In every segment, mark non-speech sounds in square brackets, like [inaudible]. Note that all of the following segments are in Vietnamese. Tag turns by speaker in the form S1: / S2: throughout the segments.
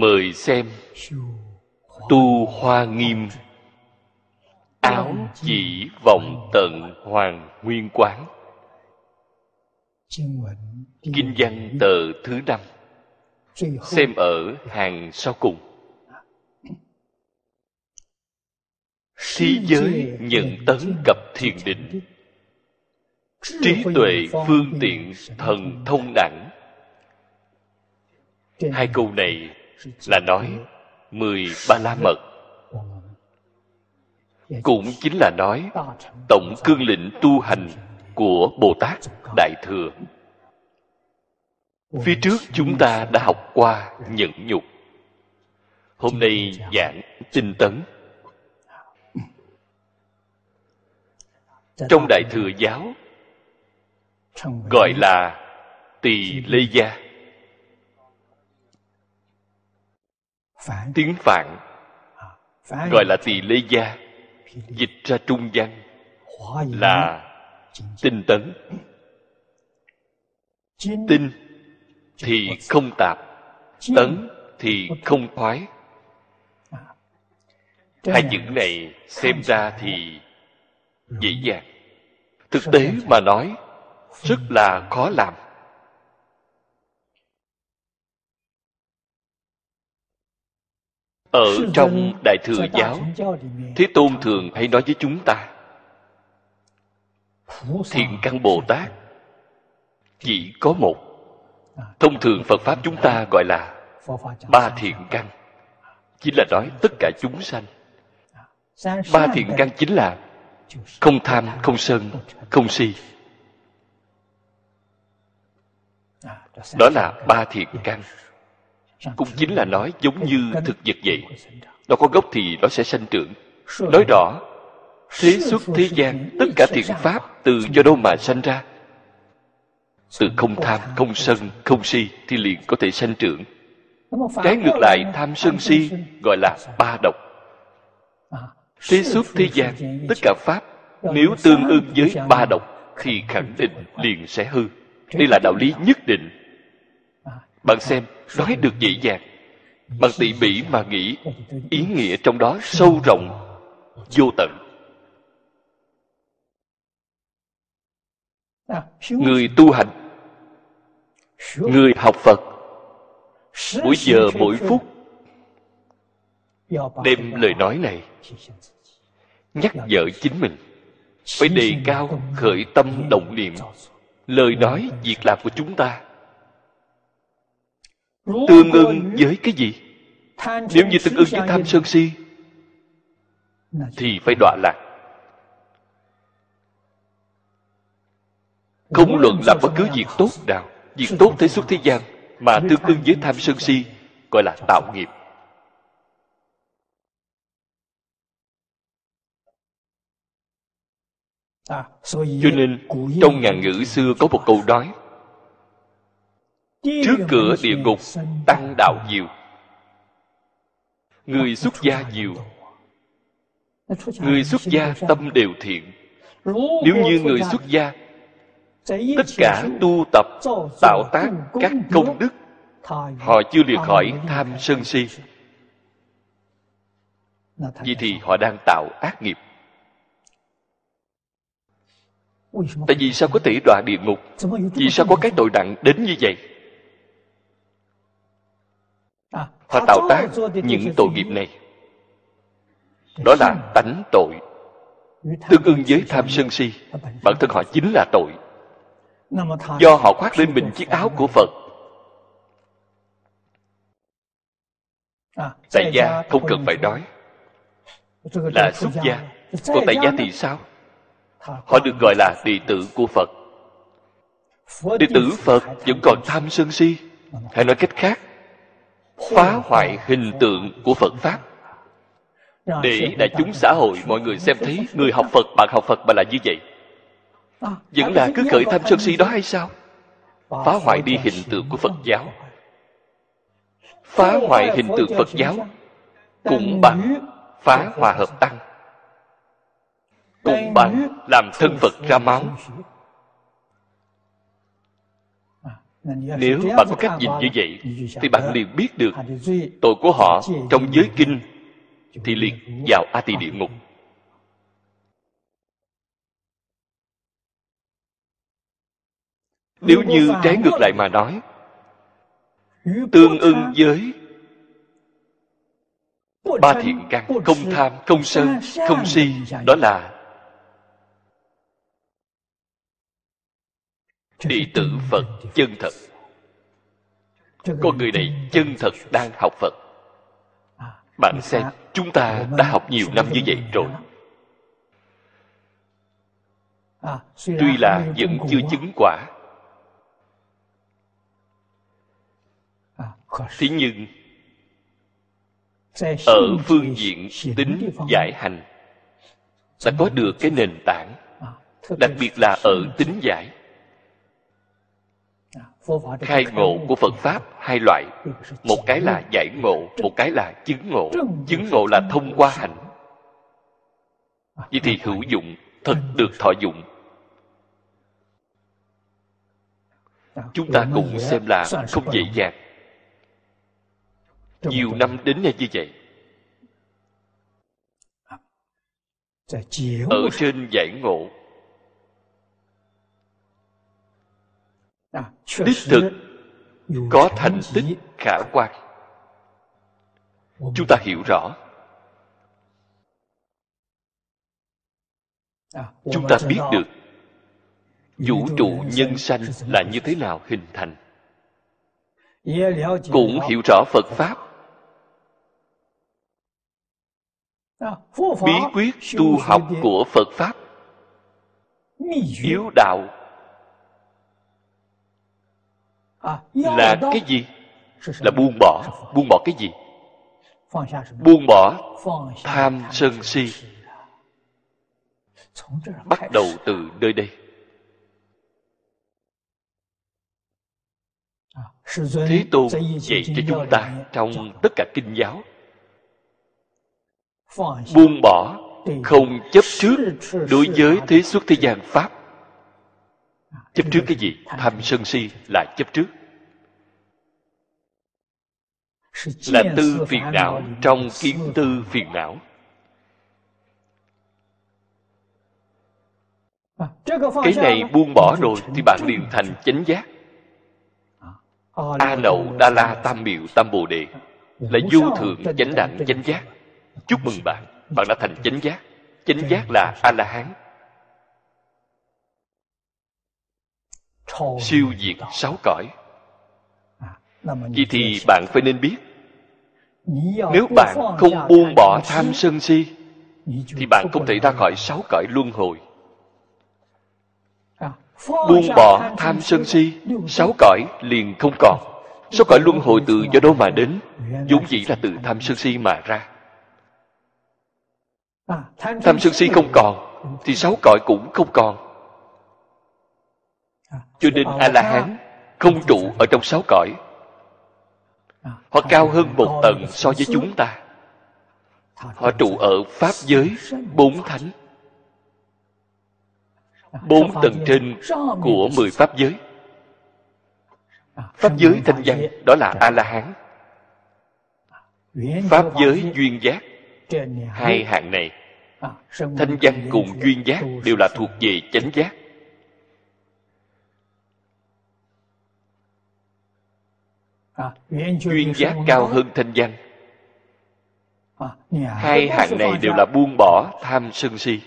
S1: Mời xem. Tu hoa nghiêm. Áo chỉ vọng tận hoàng nguyên quán. Kinh văn tờ thứ năm. Xem ở hàng sau cùng. Thế giới nhận tấn cập thiền định. Trí tuệ phương tiện thần thông đẳng Hai câu này là nói, mười ba la mật. Cũng chính là nói, tổng cương lĩnh tu hành của Bồ Tát Đại Thừa. Phía trước chúng ta đã học qua nhẫn nhục. Hôm nay giảng tinh tấn. Trong đại thừa giáo, gọi là tỳ lê gia. Tiếng phạn gọi là tỳ lê gia dịch ra trung văn là tinh tấn. Tinh thì không tạp tấn thì không thoái. Hai chữ này xem ra thì dễ dàng. Thực tế mà nói rất là khó làm ở trong đại thừa giáo thế tôn thường hay nói với chúng ta thiện căn bồ tát chỉ có một. Thông thường phật pháp chúng ta gọi là ba thiện căn. Chính là nói tất cả chúng sanh. Ba thiện căn chính là không tham không sân không si. đó là ba thiện căn cũng chính là nói giống như thực vật vậy. Nó có gốc thì nó sẽ sanh trưởng. Nói rõ, thế xuất thế gian, tất cả thiện pháp từ do đâu mà sanh ra? Từ không tham, không sân, không si thì liền có thể sanh trưởng. Trái ngược lại, tham sân si gọi là ba độc. Thế xuất thế gian, tất cả pháp, nếu tương ưng với ba độc thì khẳng định liền sẽ hư. Đây là đạo lý nhất định bạn xem, nói được dễ dàng. Bằng tỉ mỉ mà nghĩ, ý nghĩa trong đó sâu rộng, vô tận. Người tu hành, người học phật, mỗi giờ mỗi phút, đem lời nói này nhắc nhở chính mình. Phải đề cao khởi tâm động niệm, lời nói việc làm của chúng ta tương ưng với cái gì? Nếu như tương ưng với tham sân si thì phải đọa lạc. Không luận làm bất cứ việc tốt nào việc tốt thế xuất thế gian mà tương ưng với tham sân si gọi là tạo nghiệp. Cho nên trong ngàn ngữ xưa có một câu nói trước cửa địa ngục tăng đạo nhiều. Người xuất gia nhiều. người xuất gia tâm đều thiện. Nếu như người xuất gia tất cả tu tập tạo tác các công đức. Họ chưa liệt khỏi tham sân si. Vậy thì họ đang tạo ác nghiệp. Tại vì sao có thể đọa địa ngục? Vì sao có cái tội nặng đến như vậy họ tạo tác những tội nghiệp này. Đó là tánh tội. Tương ưng với tham sân si, bản thân họ chính là tội. Do họ khoác lên mình chiếc áo của phật. Tại gia không cần phải nói. Là xuất gia. Còn tại gia thì sao? Họ được gọi là đệ tử của phật. Đệ tử phật vẫn còn tham sân si. Hay nói cách khác phá hoại hình tượng của phật pháp. Để đại chúng xã hội mọi người xem thấy người học phật bạn học phật mà là như vậy. Vẫn là cứ khởi tham sân si đó hay sao? Phá hoại đi hình tượng của phật giáo. Phá hoại hình tượng phật giáo cũng bằng phá hòa hợp tăng. Cũng bằng làm thân phật ra máu nếu bạn có cách nhìn như vậy thì bạn liền biết được tội của họ trong giới kinh. Thì liền vào a tỳ địa ngục. Nếu như trái ngược lại mà nói tương ưng với ba thiện căn không tham không sân không si đó là đệ tử phật chân thật. Con người này chân thật đang học phật. Bạn xem, chúng ta đã học nhiều năm như vậy rồi. Tuy là vẫn chưa chứng quả. Thế nhưng, ở phương diện tính giải hành đã có được cái nền tảng, đặc biệt là ở tính giải khai ngộ của phật pháp hai loại. Một cái là giải ngộ một cái là chứng ngộ. chứng ngộ là thông qua hành. Vậy thì hữu dụng thật được thọ dụng. Chúng ta cùng xem là không dễ dàng. Nhiều năm đến nay như vậy. Ở trên giải ngộ đích thực có thành tích khả quan. Chúng ta hiểu rõ. Chúng ta biết được vũ trụ nhân sanh là như thế nào hình thành? Cũng hiểu rõ phật pháp. Bí quyết tu học của phật pháp. Yếu đạo là cái gì là buông bỏ buông bỏ cái gì？buông bỏ tham sân si bắt đầu từ nơi đây。thế tôn dạy cho chúng ta trong tất cả kinh giáo。buông bỏ không chấp trước đối với thế xuất thế gian pháp chấp trước cái gì? Tham sân si là chấp trước. Là tư phiền não trong kiến tư phiền não. Cái này buông bỏ rồi thì bạn liền thành chánh giác. A nậu đa la tam miệu tam bồ đề là vô thượng chánh đẳng chánh giác. Chúc mừng bạn. Bạn đã thành chánh giác. Chánh giác là a la hán siêu diệt sáu cõi. Vậy thì bạn phải nên biết nếu bạn không buông bỏ tham sân si thì bạn không thể ra khỏi sáu cõi luân hồi. Buông bỏ tham sân si sáu cõi liền không còn. Sáu cõi luân hồi từ do đâu mà đến? Vốn dĩ là từ tham sân si mà ra. Tham sân si không còn thì sáu cõi cũng không còn cho nên a la hán không trụ ở trong sáu cõi, họ cao hơn một tầng so với chúng ta. Họ trụ ở pháp giới bốn thánh, bốn tầng trên của mười pháp giới. Pháp giới thanh văn, đó là a la hán pháp giới duyên giác, hai hạng này, thanh văn cùng duyên giác đều là thuộc về chánh giác. Duyên giác cao hơn thanh văn hai hạng này đều là buông bỏ tham sân si.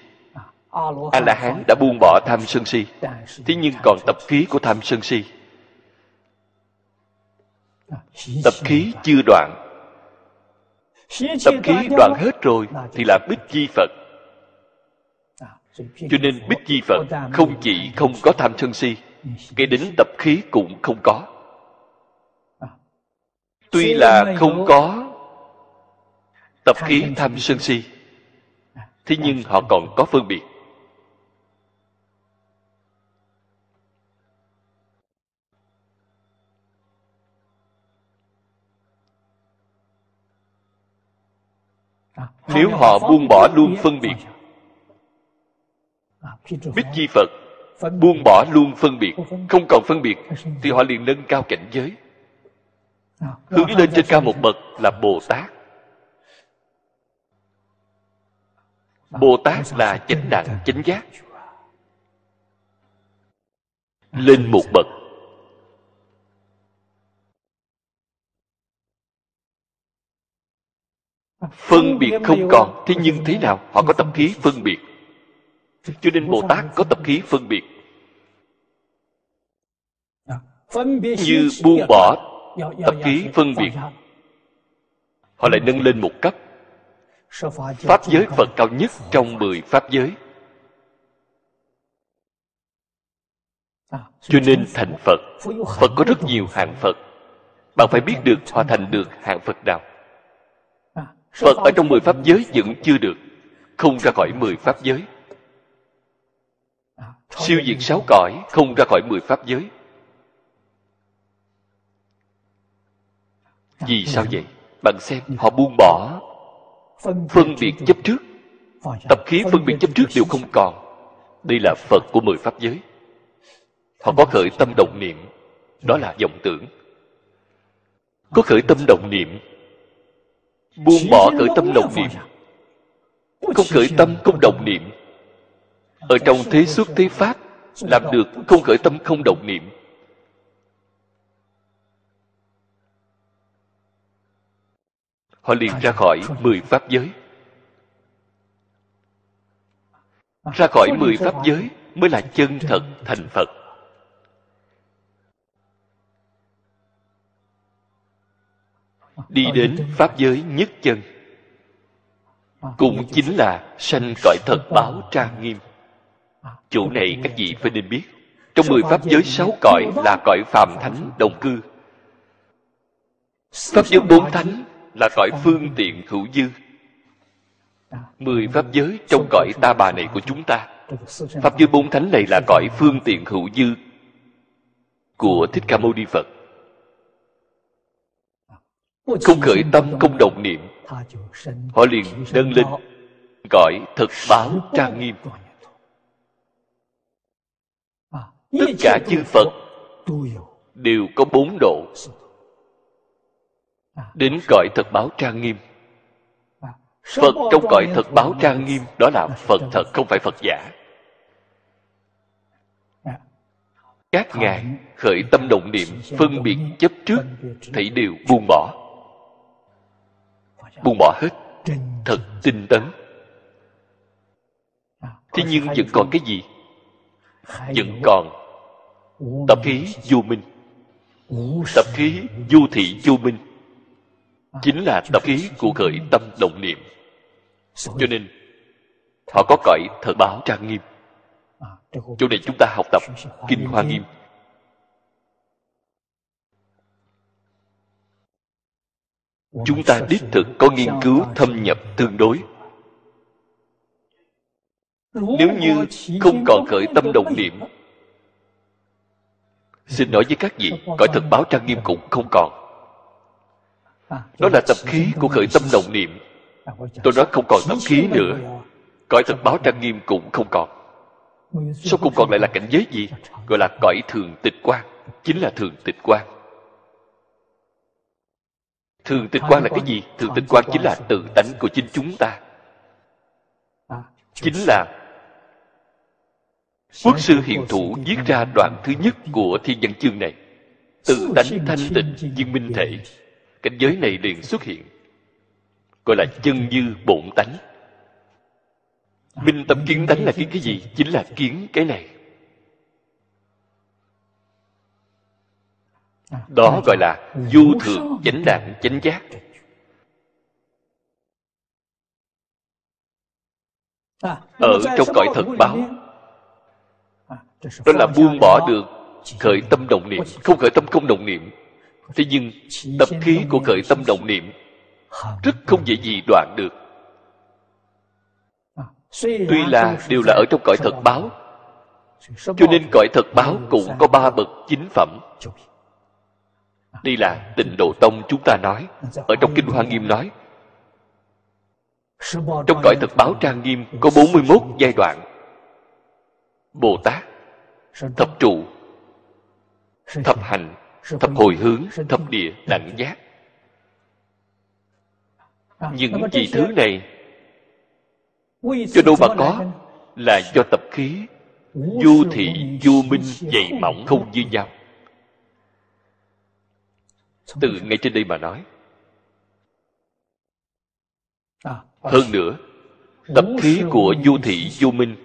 S1: A la hán đã buông bỏ tham sân si. Thế nhưng còn tập khí của tham sân si. Tập khí chưa đoạn. Tập khí đoạn hết rồi thì là bích chi phật. Cho nên bích chi phật không chỉ không có tham sân si cái đến tập khí cũng không có tuy là không có tập khí tham sân si thế nhưng họ còn có phân biệt nếu họ buông bỏ luôn phân biệt bích chi phật buông bỏ luôn phân biệt không còn phân biệt thì họ liền nâng cao cảnh giới hướng lên trên cao một bậc là bồ tát. Bồ tát là chánh đẳng chánh giác. Lên một bậc. Phân biệt không còn thế nhưng thế nào? Họ có tập khí phân biệt. Cho nên bồ tát có tập khí phân biệt. Như buông bỏ tập khí phân biệt. họ lại nâng lên một cấp. Pháp giới phật cao nhất trong mười pháp giới. Cho nên thành phật phật có rất nhiều hạng phật. bạn phải biết được họ thành được hạng phật nào. Phật ở trong mười pháp giới vẫn chưa được không ra khỏi mười pháp giới. Siêu diệt sáu cõi không ra khỏi mười pháp giới vì sao vậy? Bạn xem họ buông bỏ phân biệt chấp trước. Tập khí phân biệt chấp trước đều không còn. Đây là phật của mười pháp giới. Họ có khởi tâm động niệm. Đó là vọng tưởng. Có khởi tâm động niệm. Buông bỏ khởi tâm đồng niệm. không khởi tâm không đồng niệm. Ở trong thế xuất thế pháp làm được không khởi tâm không đồng niệm họ liền ra khỏi mười pháp giới. Ra khỏi mười pháp giới mới là chân thật thành phật. Đi đến pháp giới nhất chân cũng chính là sanh cõi thật báo trang nghiêm. Chỗ này các vị phải nên biết trong mười pháp giới sáu cõi là cõi phàm thánh đồng cư. pháp giới bốn thánh là cõi phương tiện hữu dư. Mười pháp giới trong cõi ta bà này của chúng ta. pháp giới bốn thánh này là cõi phương tiện hữu dư của thích ca mâu ni phật. Không khởi tâm không đồng niệm. họ liền nâng lên gọi thật báo trang nghiêm. tất cả chư phật đều có bốn độ đến cõi thật báo trang nghiêm. Phật trong cõi thật báo trang nghiêm, đó là phật thật, không phải phật giả. Các ngài khởi tâm động niệm, phân biệt chấp trước, thấy đều buông bỏ. Buông bỏ hết, thật tinh tấn. Thế nhưng vẫn còn cái gì? Vẫn còn tập khí vô minh. Tập khí vô thị vô minh chính là tập khí của khởi tâm động niệm. Cho nên, họ có cõi thật báo trang nghiêm. Chỗ này chúng ta học tập kinh hoa nghiêm. Chúng ta đích thực có nghiên cứu thâm nhập tương đối. Nếu như không còn khởi tâm đồng niệm, xin nói với các vị, cõi thật báo trang nghiêm cũng không còn đó là tập khí của khởi tâm đồng niệm. Tôi nói không còn tập khí nữa. Cõi thật báo trang nghiêm cũng không còn. Sau cùng còn lại là cảnh giới gì? Gọi là cõi thường tịch quan chính là thường tịch quan thường tịch quan là cái gì? Thường tịch quan chính là tự tánh của chính chúng ta. Chính là quốc sư hiện thủ viết ra đoạn thứ nhất của thiên văn chương này. Tự tánh thanh tịnh viên minh thể cảnh giới này liền xuất hiện. Gọi là chân như bổn tánh. Minh tâm kiến tánh là kiến cái gì? Chính là kiến cái này. Đó gọi là du thường chánh đẳng chánh giác. Ở trong cõi thật báo, đó là buông bỏ được khởi tâm động niệm. Không khởi tâm không động niệm thế nhưng, tập khí của khởi tâm động niệm rất không dễ gì đoạn được. Tuy là đều là ở trong cõi thật báo, cho nên cõi thật báo cũng có ba bậc chính phẩm. Đây là tịnh độ tông chúng ta nói, ở trong kinh hoa nghiêm nói. Trong cõi thật báo trang nghiêm có 41 giai đoạn. Bồ tát, thập trụ, thập hành thập hồi hướng thập địa đẳng giác. Những gì thứ này cho đâu mà có? là do tập khí. Vô thị vô minh dày mỏng không như nhau. Từ ngay trên đây mà nói. Hơn nữa tập khí của vô thị vô minh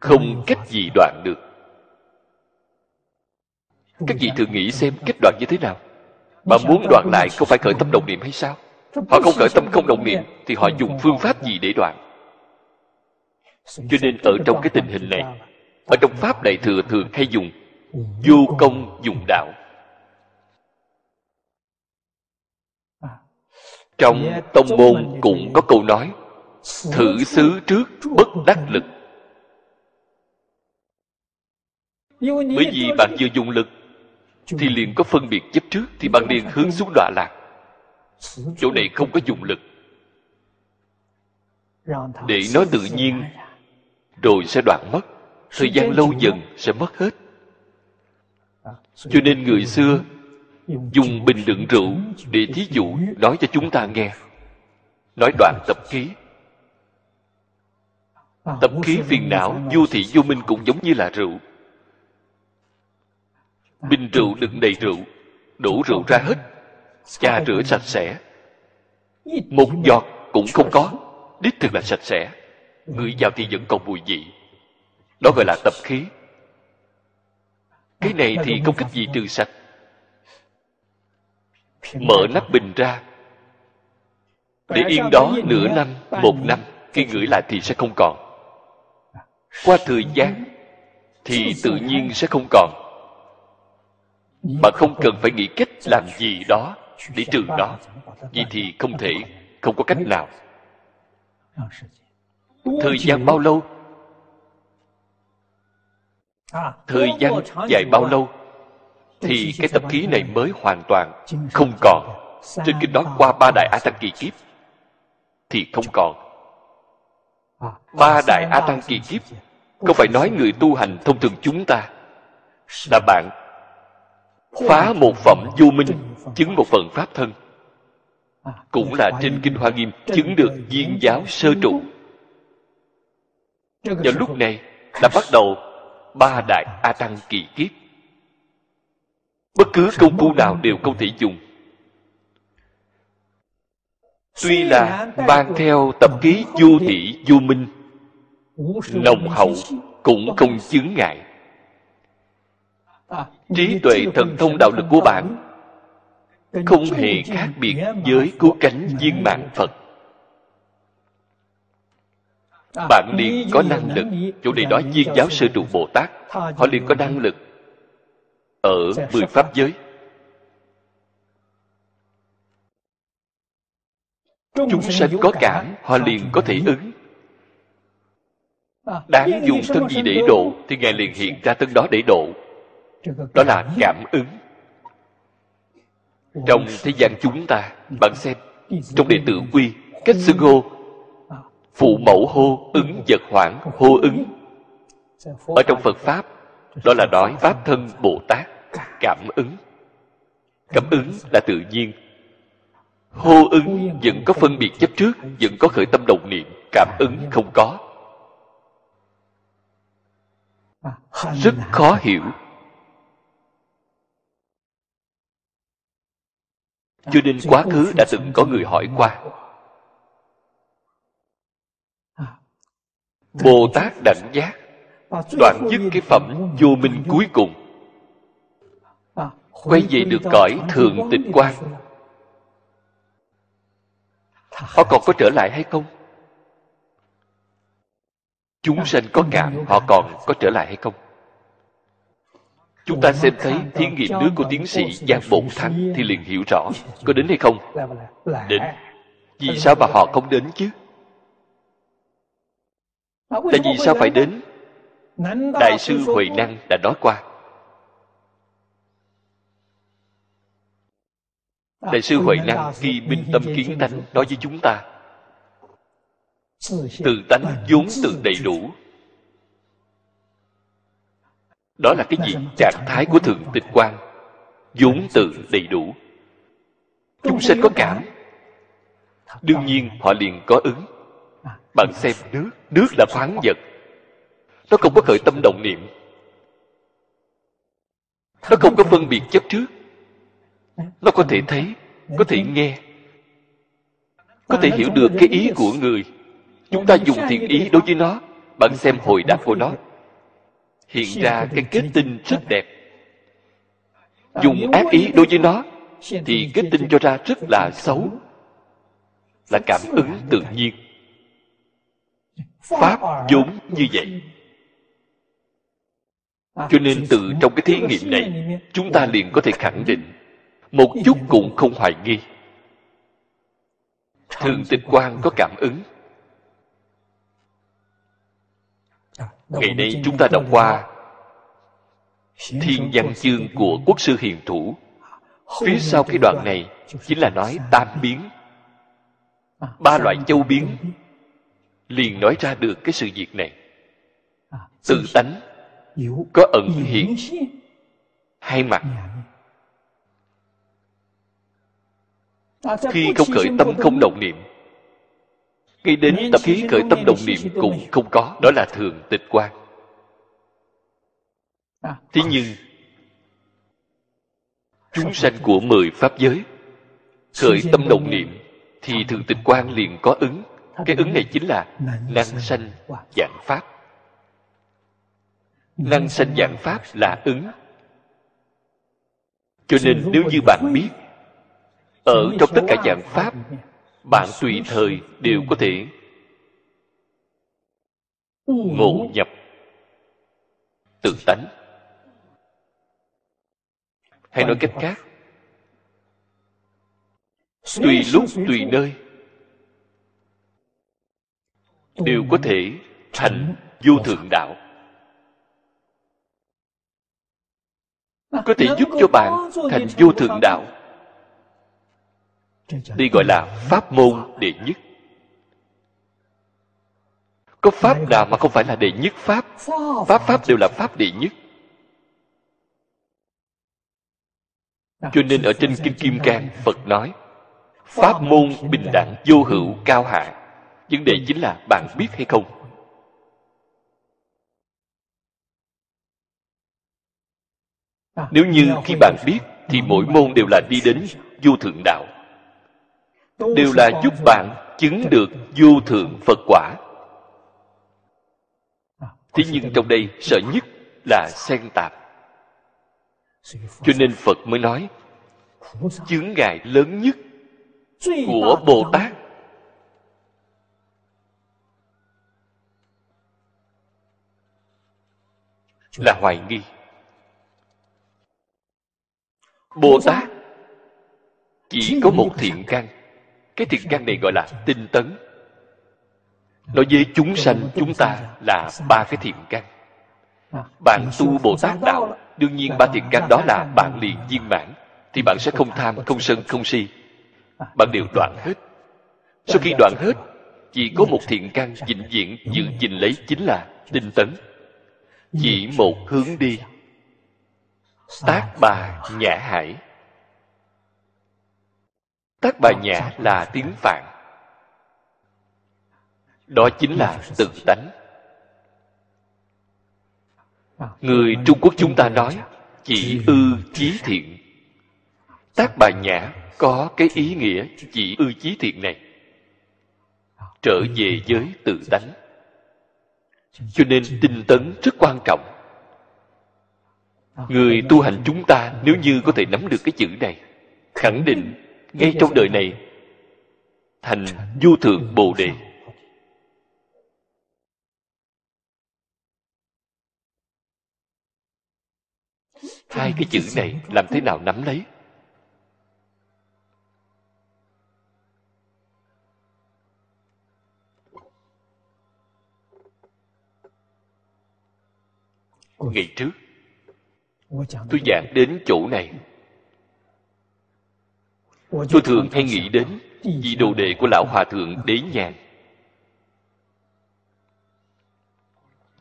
S1: không cách gì đoạn được các vị thử nghĩ xem cách đoạn như thế nào Bà muốn đoạn lại không phải khởi tâm đồng niệm hay sao Họ không khởi tâm không đồng niệm Thì họ dùng phương pháp gì để đoạn Cho nên ở trong cái tình hình này Ở trong Pháp Đại Thừa thường hay dùng Vô công dùng đạo Trong tông môn cũng có câu nói Thử xứ trước bất đắc lực Bởi vì bạn vừa dùng lực thì liền có phân biệt chấp trước thì bạn liền hướng xuống đọa lạc. Chỗ này không có dùng lực. Để nó tự nhiên rồi sẽ đoạn mất. Thời gian lâu dần sẽ mất hết. Cho nên người xưa dùng bình đựng rượu để thí dụ nói cho chúng ta nghe. Nói đoạn tập khí tập khí phiền não vô thị vô minh cũng giống như là rượu bình rượu đựng đầy rượu đổ rượu ra hết cha rửa sạch sẽ. Một giọt cũng không có đích thực là sạch sẽ. Ngửi vào thì vẫn còn mùi vị. Đó gọi là tập khí. Cái này thì không cách gì trừ sạch. Mở nắp bình ra. Để yên đó nửa năm một năm khi ngửi lại thì sẽ không còn. Qua thời gian thì tự nhiên sẽ không còn bạn không cần phải nghĩ cách làm gì đó để trừ nó vậy thì không thể, không có cách nào. Thời gian bao lâu? Thời gian dài bao lâu? Thì cái tập khí này mới hoàn toàn không còn. Trên kinh đó qua ba đại a tăng kỳ kiếp thì không còn. Ba đại a tăng kỳ kiếp, không phải nói người tu hành thông thường chúng ta. Là bạn phá một phẩm vô minh chứng một phần pháp thân. Cũng là trên kinh hoa nghiêm chứng được viên giáo sơ trụ. vào lúc này đã bắt đầu ba đại a tăng kỳ kiếp. Bất cứ công phu nào đều không thể dùng. Tuy là mang theo tập ký vô thị vô minh nồng hậu cũng không chứng ngại trí tuệ thần thông đạo lực của bạn không hề khác biệt với cứu cánh viên mạng phật. Bạn liền có năng lực chỗ này nói viên giáo sư trụ bồ tát họ liền có năng lực ở mười pháp giới. Chúng sanh có cảm họ liền có thể ứng. Đáng dùng thân gì để độ thì ngài liền hiện ra thân đó để độ đó là cảm ứng. Trong thế gian chúng ta bạn xem trong đệ tử quy cách xưng hô phụ mẫu hô ứng vật hoảng hô ứng. Ở trong phật pháp đó là nói pháp thân bồ tát. Cảm ứng. Cảm ứng là tự nhiên. Hô ứng vẫn có phân biệt chấp trước vẫn có khởi tâm đồng niệm. Cảm ứng không có. Rất khó hiểu cho nên quá khứ đã từng có người hỏi qua. Bồ tát đảnh giác đoạn dứt cái phẩm vô minh cuối cùng. Quay về được cõi thường tịch quan. Họ còn có trở lại hay không? Chúng sanh có cảm họ còn có trở lại hay không? Chúng ta xem thấy thí nghiệm nước của tiến sĩ giang bổn thắng thì liền hiểu rõ. Có đến hay không? Đến. Vì sao mà họ không đến chứ? Tại vì sao phải đến? Đại sư huệ năng đã nói qua. Đại sư huệ năng khi minh tâm kiến tánh nói với chúng ta. Tự tánh vốn tự đầy đủ đó là cái gì? Trạng thái của thượng tịch quan vốn tự đầy đủ. Chúng sinh có cảm. Đương nhiên họ liền có ứng. Bạn xem nước nước là khoáng vật. Nó không có khởi tâm động niệm. Nó không có phân biệt chấp trước. Nó có thể thấy có thể nghe có thể hiểu được cái ý của người. Chúng ta dùng thiện ý đối với nó. Bạn xem hồi đáp của nó hiện ra cái kết tinh rất đẹp. Dùng ác ý đối với nó thì kết tinh cho ra rất là xấu là cảm ứng tự nhiên. Pháp vốn như vậy. cho nên từ trong cái thí nghiệm này chúng ta liền có thể khẳng định một chút cũng không hoài nghi. Thường tịch quan có cảm ứng ngày nay chúng ta đọc qua thiên văn chương của quốc sư hiền thủ. Phía sau cái đoạn này chính là nói tam biến. Ba loại châu biến. liền nói ra được cái sự việc này. Tự tánh có ẩn hiện. hai mặt. Khi không khởi tâm không động niệm ngay đến tập khí khởi tâm động niệm cũng không có đó là thường tịch quan thế nhưng chúng sanh của mười pháp giới khởi tâm động niệm thì thường tịch quan liền có ứng. Cái ứng này chính là năng sanh dạng pháp. Năng sanh dạng pháp là ứng. Cho nên nếu như bạn biết ở trong tất cả dạng pháp bạn tùy thời đều có thể. Ngộ nhập. Tự tánh. Hay nói cách khác. Tùy lúc, tùy nơi. Đều có thể thành vô thượng đạo. Có thể giúp cho bạn thành vô thượng đạo đây gọi là pháp môn đệ nhất. Có pháp nào mà không phải là đệ nhất pháp? Pháp pháp đều là pháp đệ nhất. Cho nên ở trên kinh kim cang phật nói pháp môn bình đẳng vô hữu cao hạ. Vấn đề chính là bạn biết hay không? Nếu như khi bạn biết thì mỗi môn đều là đi đến vô thượng đạo đều là giúp bạn chứng được vô thượng phật quả. Thế nhưng trong đây sợ nhất là xen tạp. Cho nên phật mới nói chướng ngại lớn nhất của bồ tát. Là hoài nghi. Bồ tát chỉ có một thiện căn cái thiện căn này gọi là tinh tấn. Nói với chúng sanh, chúng ta là ba cái thiện căn. Bạn tu bồ tát đạo, đương nhiên ba thiện căn đó là bạn liền viên mãn, thì bạn sẽ không tham, không sân, không si. Bạn đều đoạn hết. Sau khi đoạn hết, chỉ có một thiện căn vĩnh viễn giữ gìn lấy chính là tinh tấn. Chỉ một hướng đi. Tác bà nhã hải tác bà nhã là tiếng phạn. Đó chính là tự tánh. Người trung quốc chúng ta nói chỉ ư chí thiện. Tác bà nhã có cái ý nghĩa chỉ ư chí thiện này. Trở về với tự tánh. cho nên tinh tấn rất quan trọng. Người tu hành chúng ta nếu như có thể nắm được cái chữ này khẳng định ngay trong đời này thành vô thượng bồ đề. Hai cái chữ này làm thế nào nắm lấy? Ngày trước tôi giảng đến chỗ này tôi thường hay nghĩ đến vị đồ đệ của lão hòa thượng đế nhàn.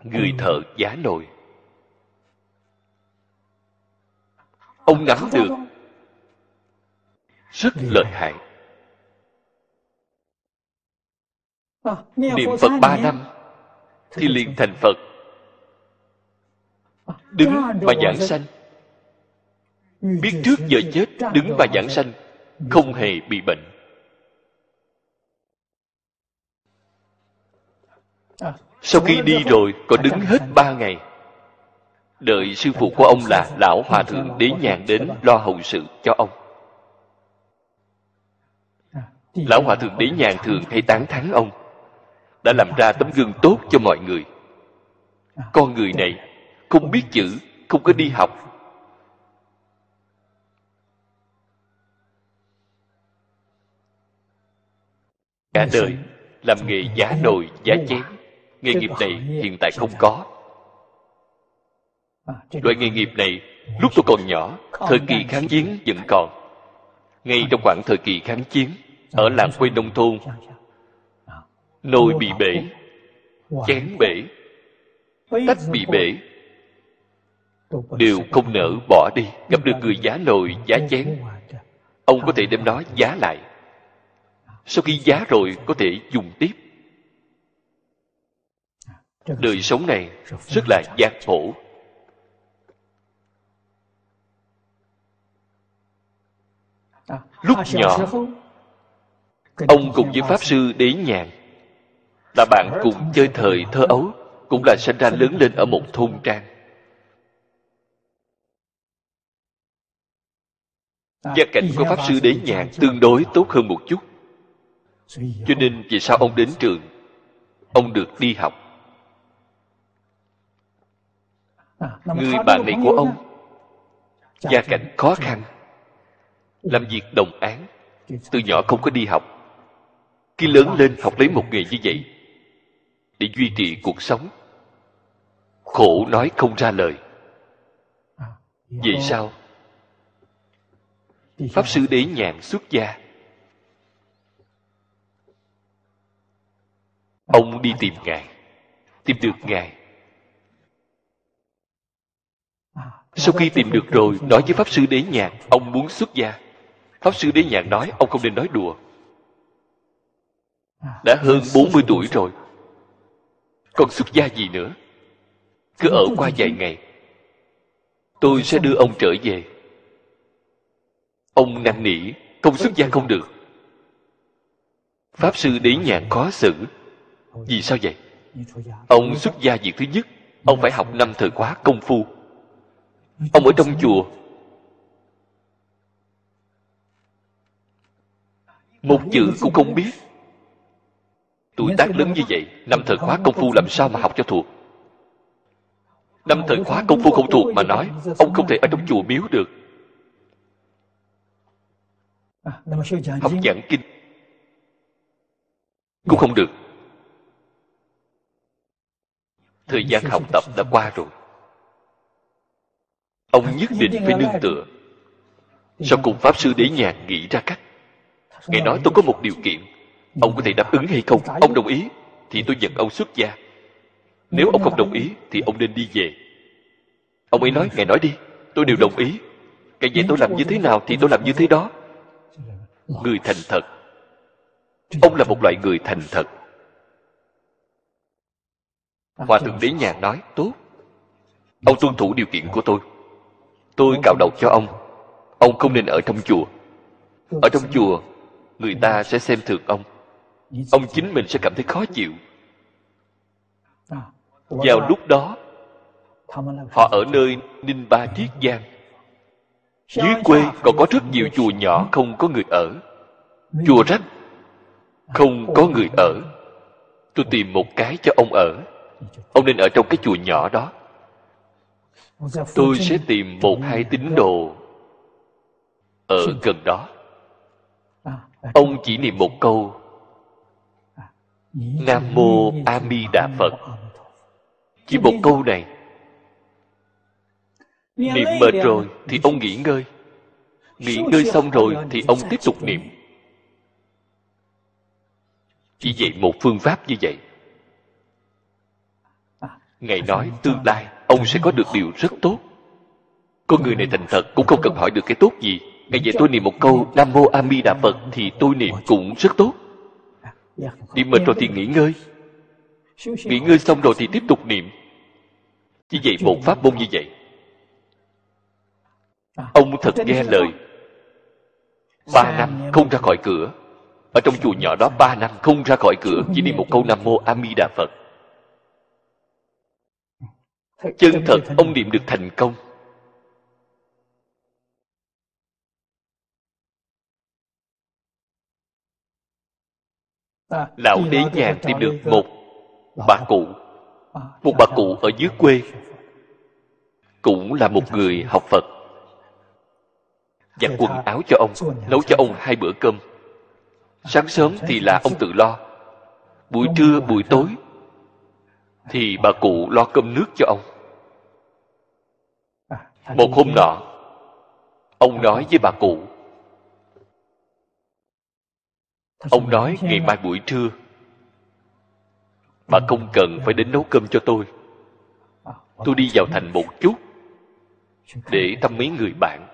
S1: Người thợ giá nồi. Ông nắm được rất lợi hại. Niệm phật ba năm thì liền thành phật. Đứng mà giảng sanh. Biết trước giờ chết, đứng mà giảng sanh không hề bị bệnh. Sau khi đi rồi còn đứng hết ba ngày. Đợi sư phụ của ông là lão hòa thượng đế nhàn đến lo hậu sự cho ông. Lão hòa thượng đế nhàn thường hay tán thán ông, đã làm ra tấm gương tốt cho mọi người. Con người này không biết chữ, không có đi học cả đời làm nghề giá nồi giá chén. Nghề nghiệp này hiện tại không có. loại nghề nghiệp này lúc tôi còn nhỏ thời kỳ kháng chiến vẫn còn. Ngay trong khoảng thời kỳ kháng chiến ở làng quê nông thôn nồi bị bể chén bể tách bị bể. đều không nỡ bỏ đi gặp được người giá nồi giá chén. ông có thể đem nó giá lại sau khi giá rồi có thể dùng tiếp. Đời sống này rất là gian khổ. Lúc nhỏ, ông cùng với pháp sư đế nhàn là bạn cùng chơi thời thơ ấu, cũng là sinh ra lớn lên ở một thôn trang. Gia cảnh của pháp sư đế nhàn tương đối tốt hơn một chút cho nên vì sao ông đến trường, ông được đi học? Người bạn này của ông, gia cảnh khó khăn, làm việc đồng án từ nhỏ không có đi học. Khi lớn lên học lấy một nghề như vậy để duy trì cuộc sống, khổ nói không ra lời. Vì sao pháp sư đế nhàn xuất gia. Ông đi tìm ngài, tìm được ngài. Sau khi tìm được rồi, nói với pháp sư đế nhàn ông muốn xuất gia. Pháp sư đế nhàn nói, ông không nên nói đùa. Đã hơn 40 tuổi rồi. Còn xuất gia gì nữa? Cứ ở qua vài ngày, tôi sẽ đưa ông trở về. Ông năn nỉ, không xuất gia không được. Pháp sư đế nhàn khó xử vì sao vậy? Ông xuất gia việc thứ nhất. Ông phải học năm thời khóa công phu. Ông ở trong chùa. Một chữ cũng không biết. Tuổi tác lớn như vậy năm thời khóa công phu làm sao mà học cho thuộc? Năm thời khóa công phu không thuộc mà nói ông không thể ở trong chùa miếu được. Học giảng kinh cũng không được thời gian học tập đã qua rồi. Ông nhất định phải nương tựa. Sau cùng pháp sư đế nhàn nghĩ ra cách. Ngài nói, tôi có một điều kiện. Ông có thể đáp ứng hay không? Ông đồng ý thì tôi nhận ông xuất gia. Nếu ông không đồng ý thì ông nên đi về. Ông ấy nói, ngài nói đi, tôi đều đồng ý. Cái gì tôi làm như thế nào thì tôi làm như thế đó. Người thành thật. Ông là một loại người thành thật hòa thượng đế nhàn nói tốt. Ông tuân thủ điều kiện của tôi. Tôi cạo đầu cho ông. Ông không nên ở trong chùa. Ở trong chùa người ta sẽ xem thường ông. Ông chính mình. sẽ cảm thấy khó chịu. Vào lúc đó họ ở nơi ninh ba triết giang. Dưới quê còn có rất nhiều chùa nhỏ không có người ở. Chùa rách không có người ở. tôi tìm một cái cho ông ở ông nên ở trong cái chùa nhỏ đó. Tôi sẽ tìm một hai tín đồ ở gần đó. Ông chỉ niệm một câu. Nam mô a di đà phật. Chỉ một câu này. Niệm mệt rồi thì ông nghỉ ngơi. Nghỉ ngơi xong rồi thì ông tiếp tục niệm. Chỉ vậy một phương pháp như vậy ngài nói, tương lai, ông sẽ có được điều rất tốt. Con người này thành thật, cũng không cần hỏi được cái tốt gì. Ngài dạy tôi niệm một câu, nam mô a di đà phật, thì tôi niệm cũng rất tốt. Đi mệt rồi thì nghỉ ngơi. Nghỉ ngơi xong rồi thì tiếp tục niệm. Chỉ vậy một pháp môn như vậy. Ông thật nghe lời. Ba năm không ra khỏi cửa. Ở trong chùa nhỏ đó, ba năm không ra khỏi cửa, chỉ niệm một câu nam mô a di đà phật chân thật ông niệm được thành công. Lão đế nhàn tìm được một bà cụ một bà cụ ở dưới quê. cũng là một người học phật. Giặt quần áo cho ông nấu cho ông hai bữa cơm. Sáng sớm thì là ông tự lo. Buổi trưa buổi tối thì bà cụ lo cơm nước cho ông một hôm nọ, ông nói với bà cụ. Ông nói ngày mai buổi trưa, bà không cần phải đến nấu cơm cho tôi. Tôi đi vào thành một chút để thăm mấy người bạn.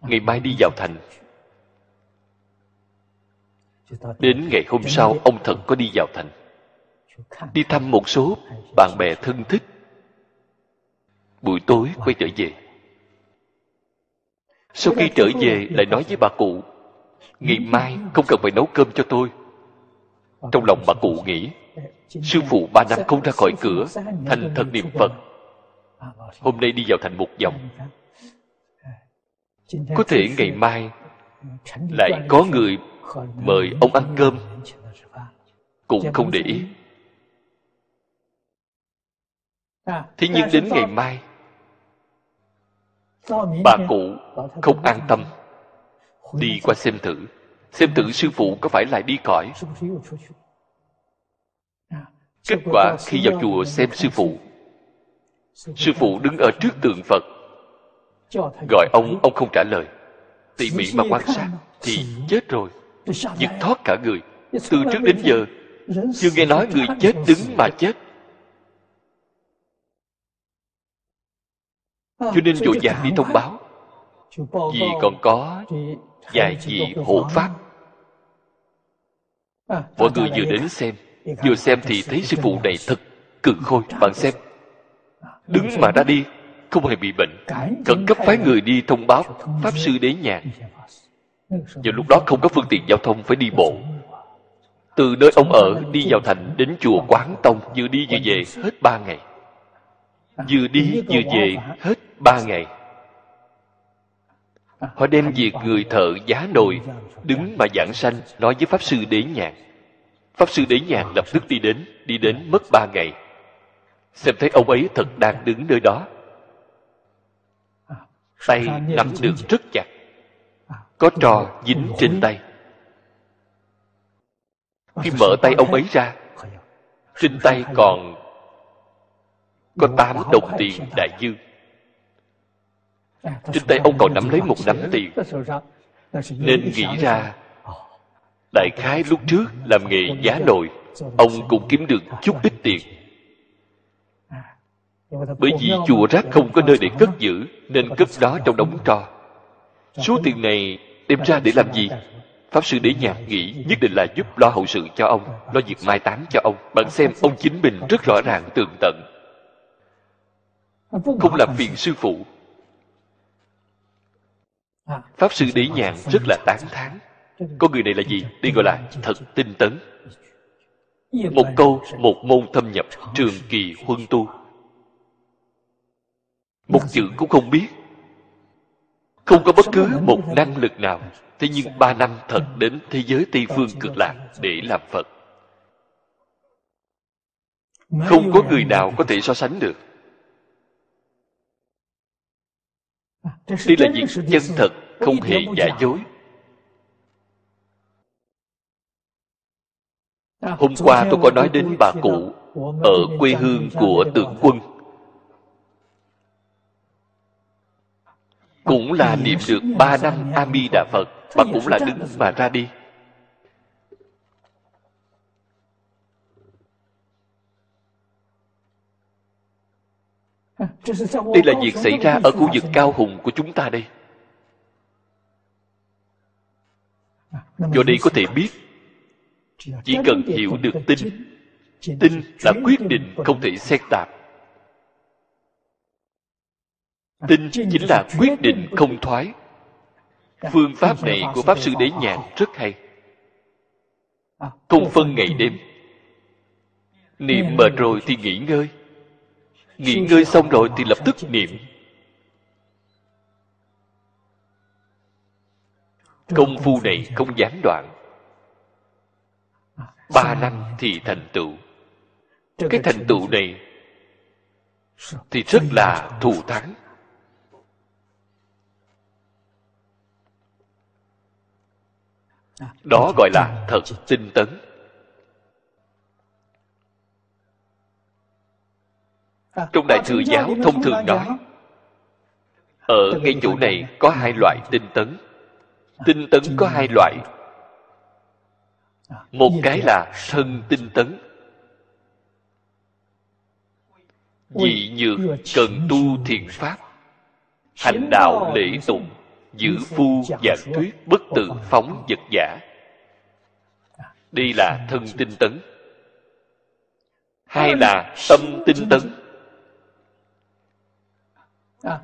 S1: Ngày mai đi vào thành. Đến ngày hôm sau, ông thật có đi vào thành. Đi thăm một số bạn bè thân thích buổi tối quay trở về. Sau khi trở về lại nói với bà cụ, ngày mai không cần phải nấu cơm cho tôi. Trong lòng bà cụ nghĩ, sư phụ ba năm không ra khỏi cửa, thành thật niệm phật. Hôm nay đi vào thành một vòng có thể ngày mai lại có người mời ông ăn cơm. Cũng không để ý. Thế nhưng đến ngày mai bà cụ không an tâm. Đi qua xem thử. Xem thử sư phụ có phải lại đi cõi. Kết quả khi vào chùa xem sư phụ. sư phụ đứng ở trước tượng phật. Gọi ông ông không trả lời. Tỉ mỉ mà quan sát thì chết rồi. Giật thoát cả người. Từ trước đến giờ chưa nghe nói người chết đứng mà chết cho nên vội vàng đi thông báo. Vì còn có vài vị hộ pháp. Mọi người vừa đến xem vừa xem thì thấy sư phụ này thật cường khôi bạn xem. đứng mà đã đi không hề bị bệnh. Cần cấp phái người đi thông báo pháp sư đế nhàn vào lúc đó không có phương tiện giao thông phải đi bộ. từ nơi ông ở đi vào thành đến chùa quán tông vừa đi vừa về hết ba ngày. Vừa đi vừa về hết ba ngày. Họ đem việc người thợ giá nồi đứng mà giảng sanh nói với pháp sư đế nhàn pháp sư đế nhàn lập tức đi đến đi đến mất ba ngày. Xem thấy ông ấy thật đang đứng nơi đó. Tay nắm được rất chặt. Có trò dính trên tay. Khi mở tay ông ấy ra trên tay còn có tám đồng tiền đại dương trên tay ông còn nắm lấy một nắm tiền. Nên nghĩ ra, đại khái lúc trước làm nghề giá nồi, ông cũng kiếm được chút ít tiền. Bởi vì chùa rác không có nơi để cất giữ, nên cất đó trong đống tro. Số tiền này đem ra để làm gì? Pháp sư để nhạc nghĩ nhất định là giúp lo hậu sự cho ông, lo việc mai táng cho ông. Bạn xem, ông chính mình rất rõ ràng tường tận. Không làm phiền sư phụ pháp sư đế nhàn rất là tán thán. Con người này là gì? Đây gọi là thật tinh tấn. Một câu một môn thâm nhập trường kỳ huân tu. Một chữ cũng không biết. Không có bất cứ một năng lực nào. Thế nhưng ba năm thật đến thế giới tây phương cực lạc để làm phật. Không có người nào có thể so sánh được đây là việc chân thật không hề giả dối. Hôm qua tôi có nói đến bà cụ ở quê hương của tượng quân. Cũng là niệm được ba năm a di đà phật bà cũng là đứng mà ra đi đây là việc xảy ra ở khu vực cao hùng của chúng ta đây. Do đây có thể biết, chỉ cần hiểu được tin tin là quyết định không thể xét tạp. Tin chính là quyết định không thoái. Phương pháp này của pháp sư đế nhàn rất hay. Không phân ngày đêm. Niệm mệt rồi thì nghỉ ngơi nghỉ ngơi xong rồi thì lập tức niệm. Công phu này không gián đoạn. Ba năm thì thành tựu. Cái thành tựu này thì rất là thù thắng. Đó gọi là thật tinh tấn. Trong đại thừa giáo thông thường nói ở ngay chỗ này có hai loại tinh tấn. Tinh tấn có hai loại. Một cái là thân tinh tấn. Dị nhược cần tu thiền pháp. Hành đạo lễ tụng giữ phu giảng thuyết bất tự phóng vật giả. Đây là thân tinh tấn. Hai là tâm tinh tấn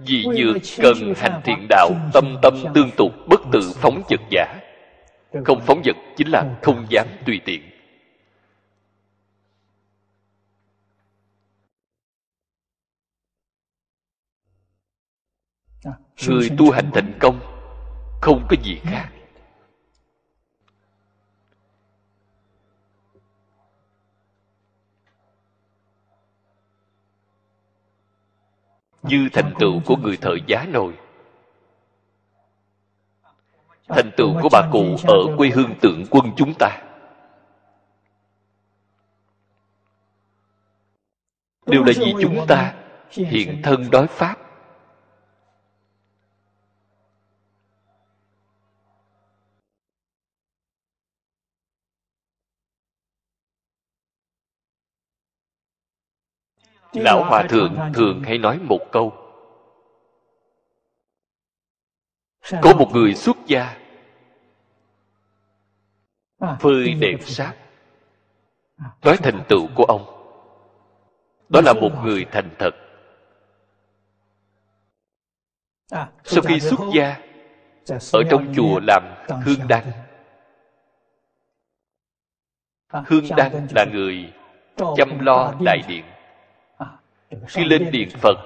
S1: vì nhược cần hành thiện đạo tâm tâm tương tục bất tự phóng vật giả. Không phóng vật chính là không dám tùy tiện. Người tu hành thành công không có gì khác như thành tựu của người thợ giá nồi. Thành tựu của bà cụ ở quê hương tượng quân chúng ta. Đều là vì chúng ta hiện thân đối pháp. Lão hòa thượng thường hay nói một câu. Có một người xuất gia phơi đèn sáp. nói thành tựu của ông. Đó là một người thành thật. Sau khi xuất gia ở trong chùa làm hương đăng. hương đăng là người chăm lo đại điện khi lên điện phật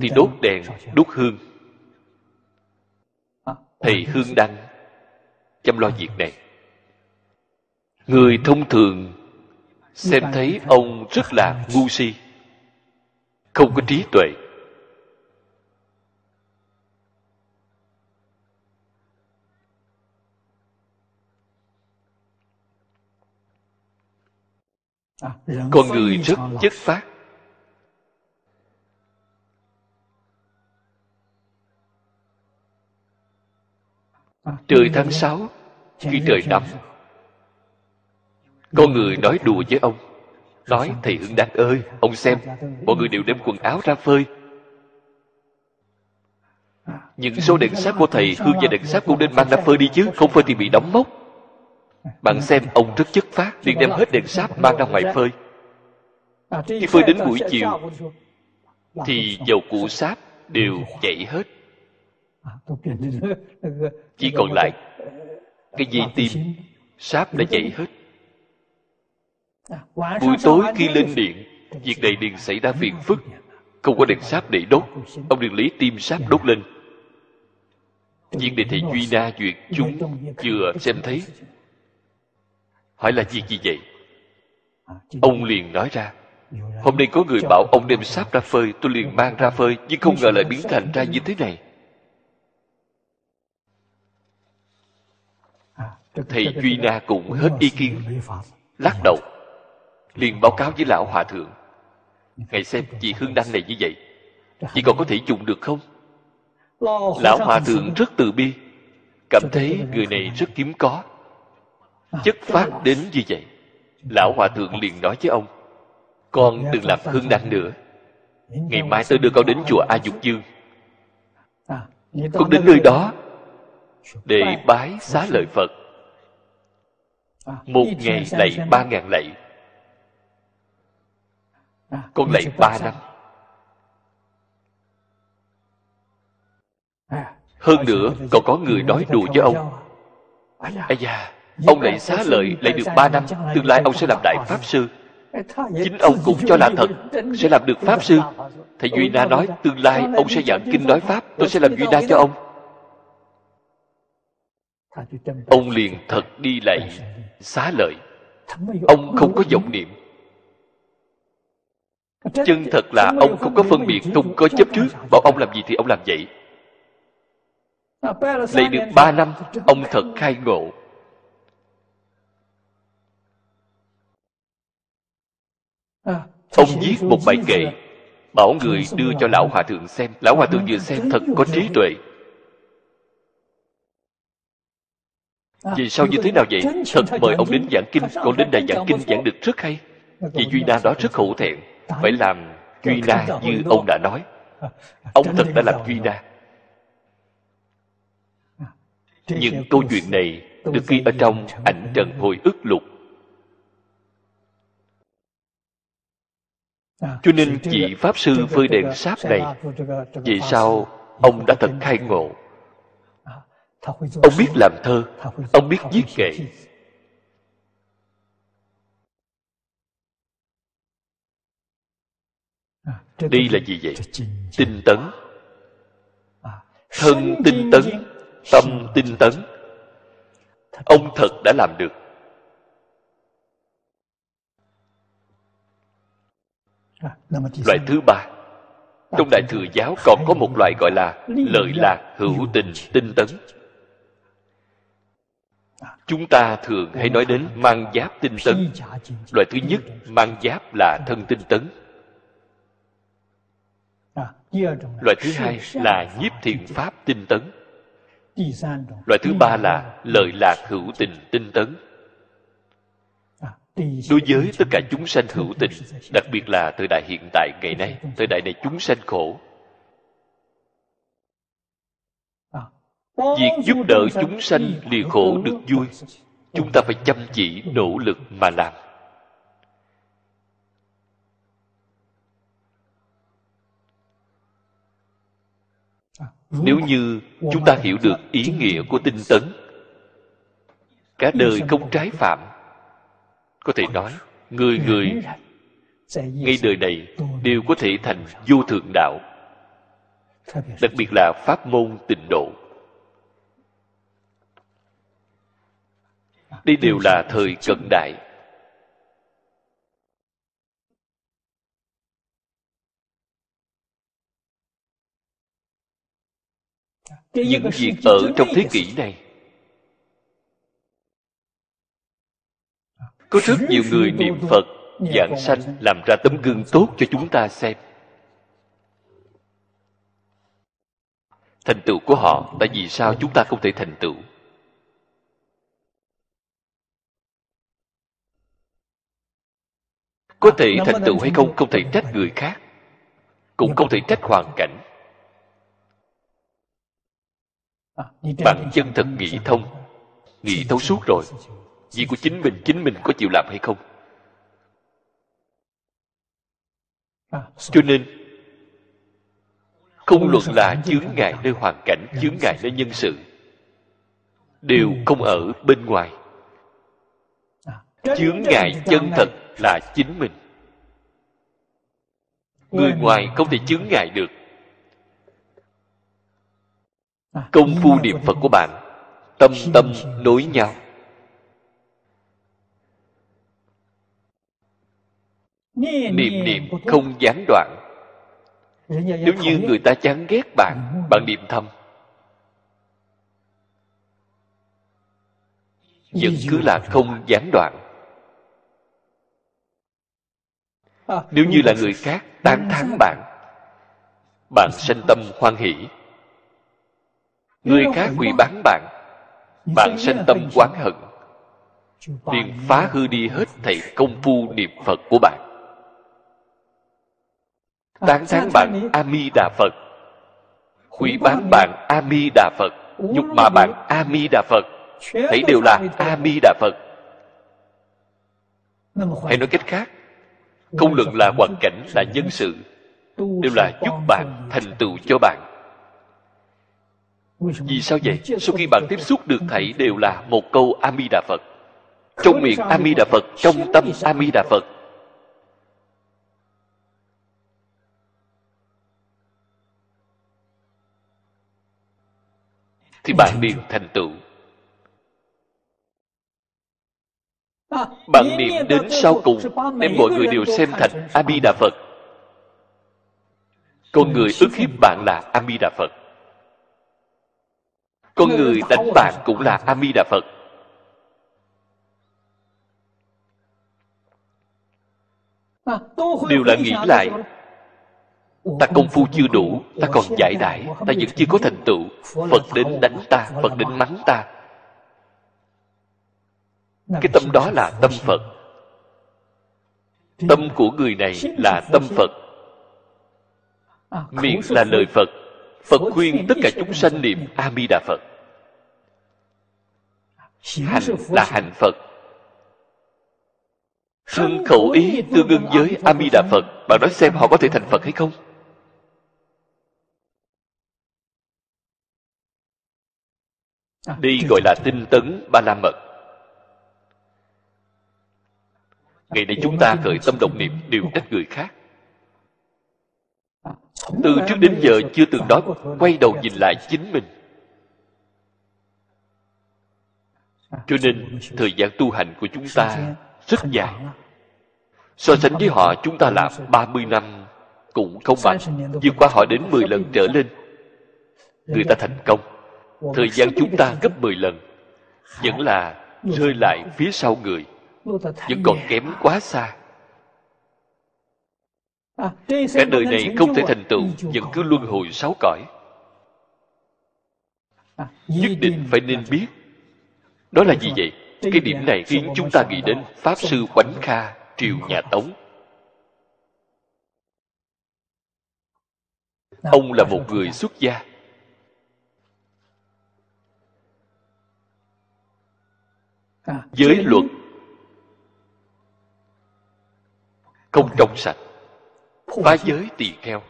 S1: thì đốt đèn đốt hương. Thầy hương đăng chăm lo việc này. Người thông thường xem thấy ông rất là ngu si không có trí tuệ. Con người rất chất phát trời tháng sáu, khi trời nóng có người nói đùa với ông, nói, thầy hưng đăng ơi, ông xem, mọi người đều đem quần áo ra phơi. Những số đèn sáp của thầy hương và đèn sáp cũng nên mang ra phơi đi chứ, không phơi thì bị đóng mốc bạn xem, ông rất chất phát liền đem hết đèn sáp mang ra ngoài phơi. Khi phơi đến buổi chiều, thì dầu cụ sáp đều chảy hết. [laughs] chỉ còn lại cái dây tim sáp đã chảy hết. Buổi tối khi lên điện việc này liền xảy ra phiền phức. không có đèn sáp để đốt. Ông liền lấy tim sáp đốt lên. Viên đề thầy duy na duyệt chúng vừa xem thấy. hỏi là việc gì vậy? Ông liền nói ra. hôm nay có người bảo ông đem sáp ra phơi. Tôi liền mang ra phơi. Nhưng không ngờ lại biến thành ra như thế này thầy duy na cũng hết ý kiến lắc đầu liền báo cáo với lão hòa thượng. Ngài xem chị hương đăng này như vậy chị còn có thể dùng được không? Lão hòa thượng rất từ bi cảm thấy người này rất hiếm có. Chất phát đến như vậy lão hòa thượng liền nói với ông con đừng làm hương đăng nữa. Ngày mai tôi đưa con đến chùa a dục dương. Con đến nơi đó để bái xá lợi phật một ngày lạy ba ngàn lạy. Con lạy ba năm. hơn nữa còn có người nói đùa với ông. ây da. Ông lạy xá lợi lạy được ba năm. tương lai ông sẽ làm đại pháp sư. Chính ông cũng cho là thật sẽ làm được pháp sư. thầy duy na nói tương lai ông sẽ giảng kinh nói pháp tôi sẽ làm duy na cho ông. ông liền thật đi lạy xá lợi. Ông không có vọng niệm. Chân thật là ông không có phân biệt không có chấp trước. bảo ông làm gì thì ông làm vậy. Lấy được ba năm ông thật khai ngộ. Ông viết một bài kệ bảo người đưa cho lão hòa thượng xem. Lão hòa thượng vừa xem thật có trí tuệ vì sao như thế nào vậy? thật mời ông đến giảng kinh còn đến đại giảng kinh giảng được rất hay. Vì duy na đó rất hổ thẹn. Phải làm duy na như ông đã nói. Ông thật đã làm duy na. Nhưng câu chuyện này được ghi ở trong ảnh trần hồi ức lục cho nên vị pháp sư phơi đèn sáp này vì sao ông đã thật khai ngộ ông biết làm thơ, ông biết viết kệ. Đây là gì vậy? Tinh tấn. Thân tinh tấn, tâm tinh tấn. Ông thật đã làm được. Loại thứ ba. Trong đại thừa giáo còn có một loại gọi là lợi lạc hữu tình tinh tấn chúng ta thường hay nói đến mang giáp tinh tấn. Loại thứ nhất mang giáp là thân tinh tấn. Loại thứ hai là nhiếp thiện pháp tinh tấn. Loại thứ ba là lợi lạc hữu tình tinh tấn. Đối với tất cả chúng sanh hữu tình, đặc biệt là thời đại hiện tại ngày nay, thời đại này chúng sanh khổ việc giúp đỡ chúng sanh lìa khổ được vui chúng ta phải chăm chỉ nỗ lực mà làm. Nếu như chúng ta hiểu được ý nghĩa của tinh tấn cả đời không trái phạm có thể nói người người ngay đời này đều có thể thành vô thượng đạo. Đặc biệt là pháp môn tịnh độ đây đều là thời cận đại. Những việc ở trong thế kỷ này. Có rất nhiều người niệm phật giảng sanh. làm ra tấm gương tốt cho chúng ta xem. Thành tựu của họ tại vì sao chúng ta không thể thành tựu có thể thành tựu hay không không thể trách người khác. Cũng không thể trách hoàn cảnh. Bạn chân thật nghĩ thông nghĩ thấu suốt rồi. việc của chính mình chính mình có chịu làm hay không? Cho nên không luận là chướng ngại nơi hoàn cảnh chướng ngại nơi nhân sự. Đều không ở bên ngoài. Chướng ngại chân thật là chính mình. Người ngoài không thể chướng ngại được. Công phu niệm phật của bạn tâm tâm nối nhau. Niệm niệm không gián đoạn. Nếu như người ta chán ghét bạn bạn niệm thầm. Vẫn cứ là không gián đoạn nếu như là người khác tán thán bạn bạn sanh tâm hoan hỷ. Người khác quỳ bán bạn bạn sanh tâm oán hận. Liền phá hư đi hết thảy công phu niệm phật của bạn. Tán thán bạn a di đà phật. Quỳ bán bạn a di đà phật. Nhục mạ bạn a di đà phật thấy đều là a di đà phật. Hay nói cách khác không luận là hoàn cảnh là nhân sự đều là giúp bạn thành tựu cho bạn. Vì sao vậy? sau khi bạn tiếp xúc được thảy đều là một câu a di đà phật. Trong miệng a di đà phật trong tâm a di đà phật. Thì bạn liền thành tựu bạn niệm đến sau cùng đem mọi người đều xem thành a di đà phật. Con người ức hiếp bạn là a di đà phật. Con người đánh bạn cũng là a di đà phật đều là nghĩ lại ta công phu chưa đủ ta còn giải đãi ta vẫn chưa có thành tựu. Phật đến đánh ta phật đến mắng ta cái tâm đó là tâm phật. Tâm của người này là tâm phật. Miệng là lời phật. Phật khuyên tất cả chúng sanh niệm a di đà phật hành là hành phật. Thân khẩu ý tương ưng với a di đà phật. Bạn nói xem họ có thể thành phật hay không? Đây gọi là tinh tấn ba la mật ngày nay chúng ta khởi tâm động niệm đều trách người khác. Từ trước đến giờ chưa từng nói quay đầu nhìn lại chính mình. Cho nên thời gian tu hành của chúng ta rất dài. so sánh với họ chúng ta làm 30 năm cũng không bằng. vượt qua họ đến 10 lần trở lên người ta thành công. thời gian chúng ta gấp 10 lần vẫn là rơi lại phía sau người vẫn còn kém quá xa. Cả đời này không thể thành tựu vẫn cứ luân hồi sáu cõi. Nhất định phải nên biết. Đó là gì vậy? Cái điểm này khiến chúng ta nghĩ đến pháp sư oánh kha triều nhà tống. Ông là một người xuất gia. Giới luật không trong sạch phá giới tỳ kheo.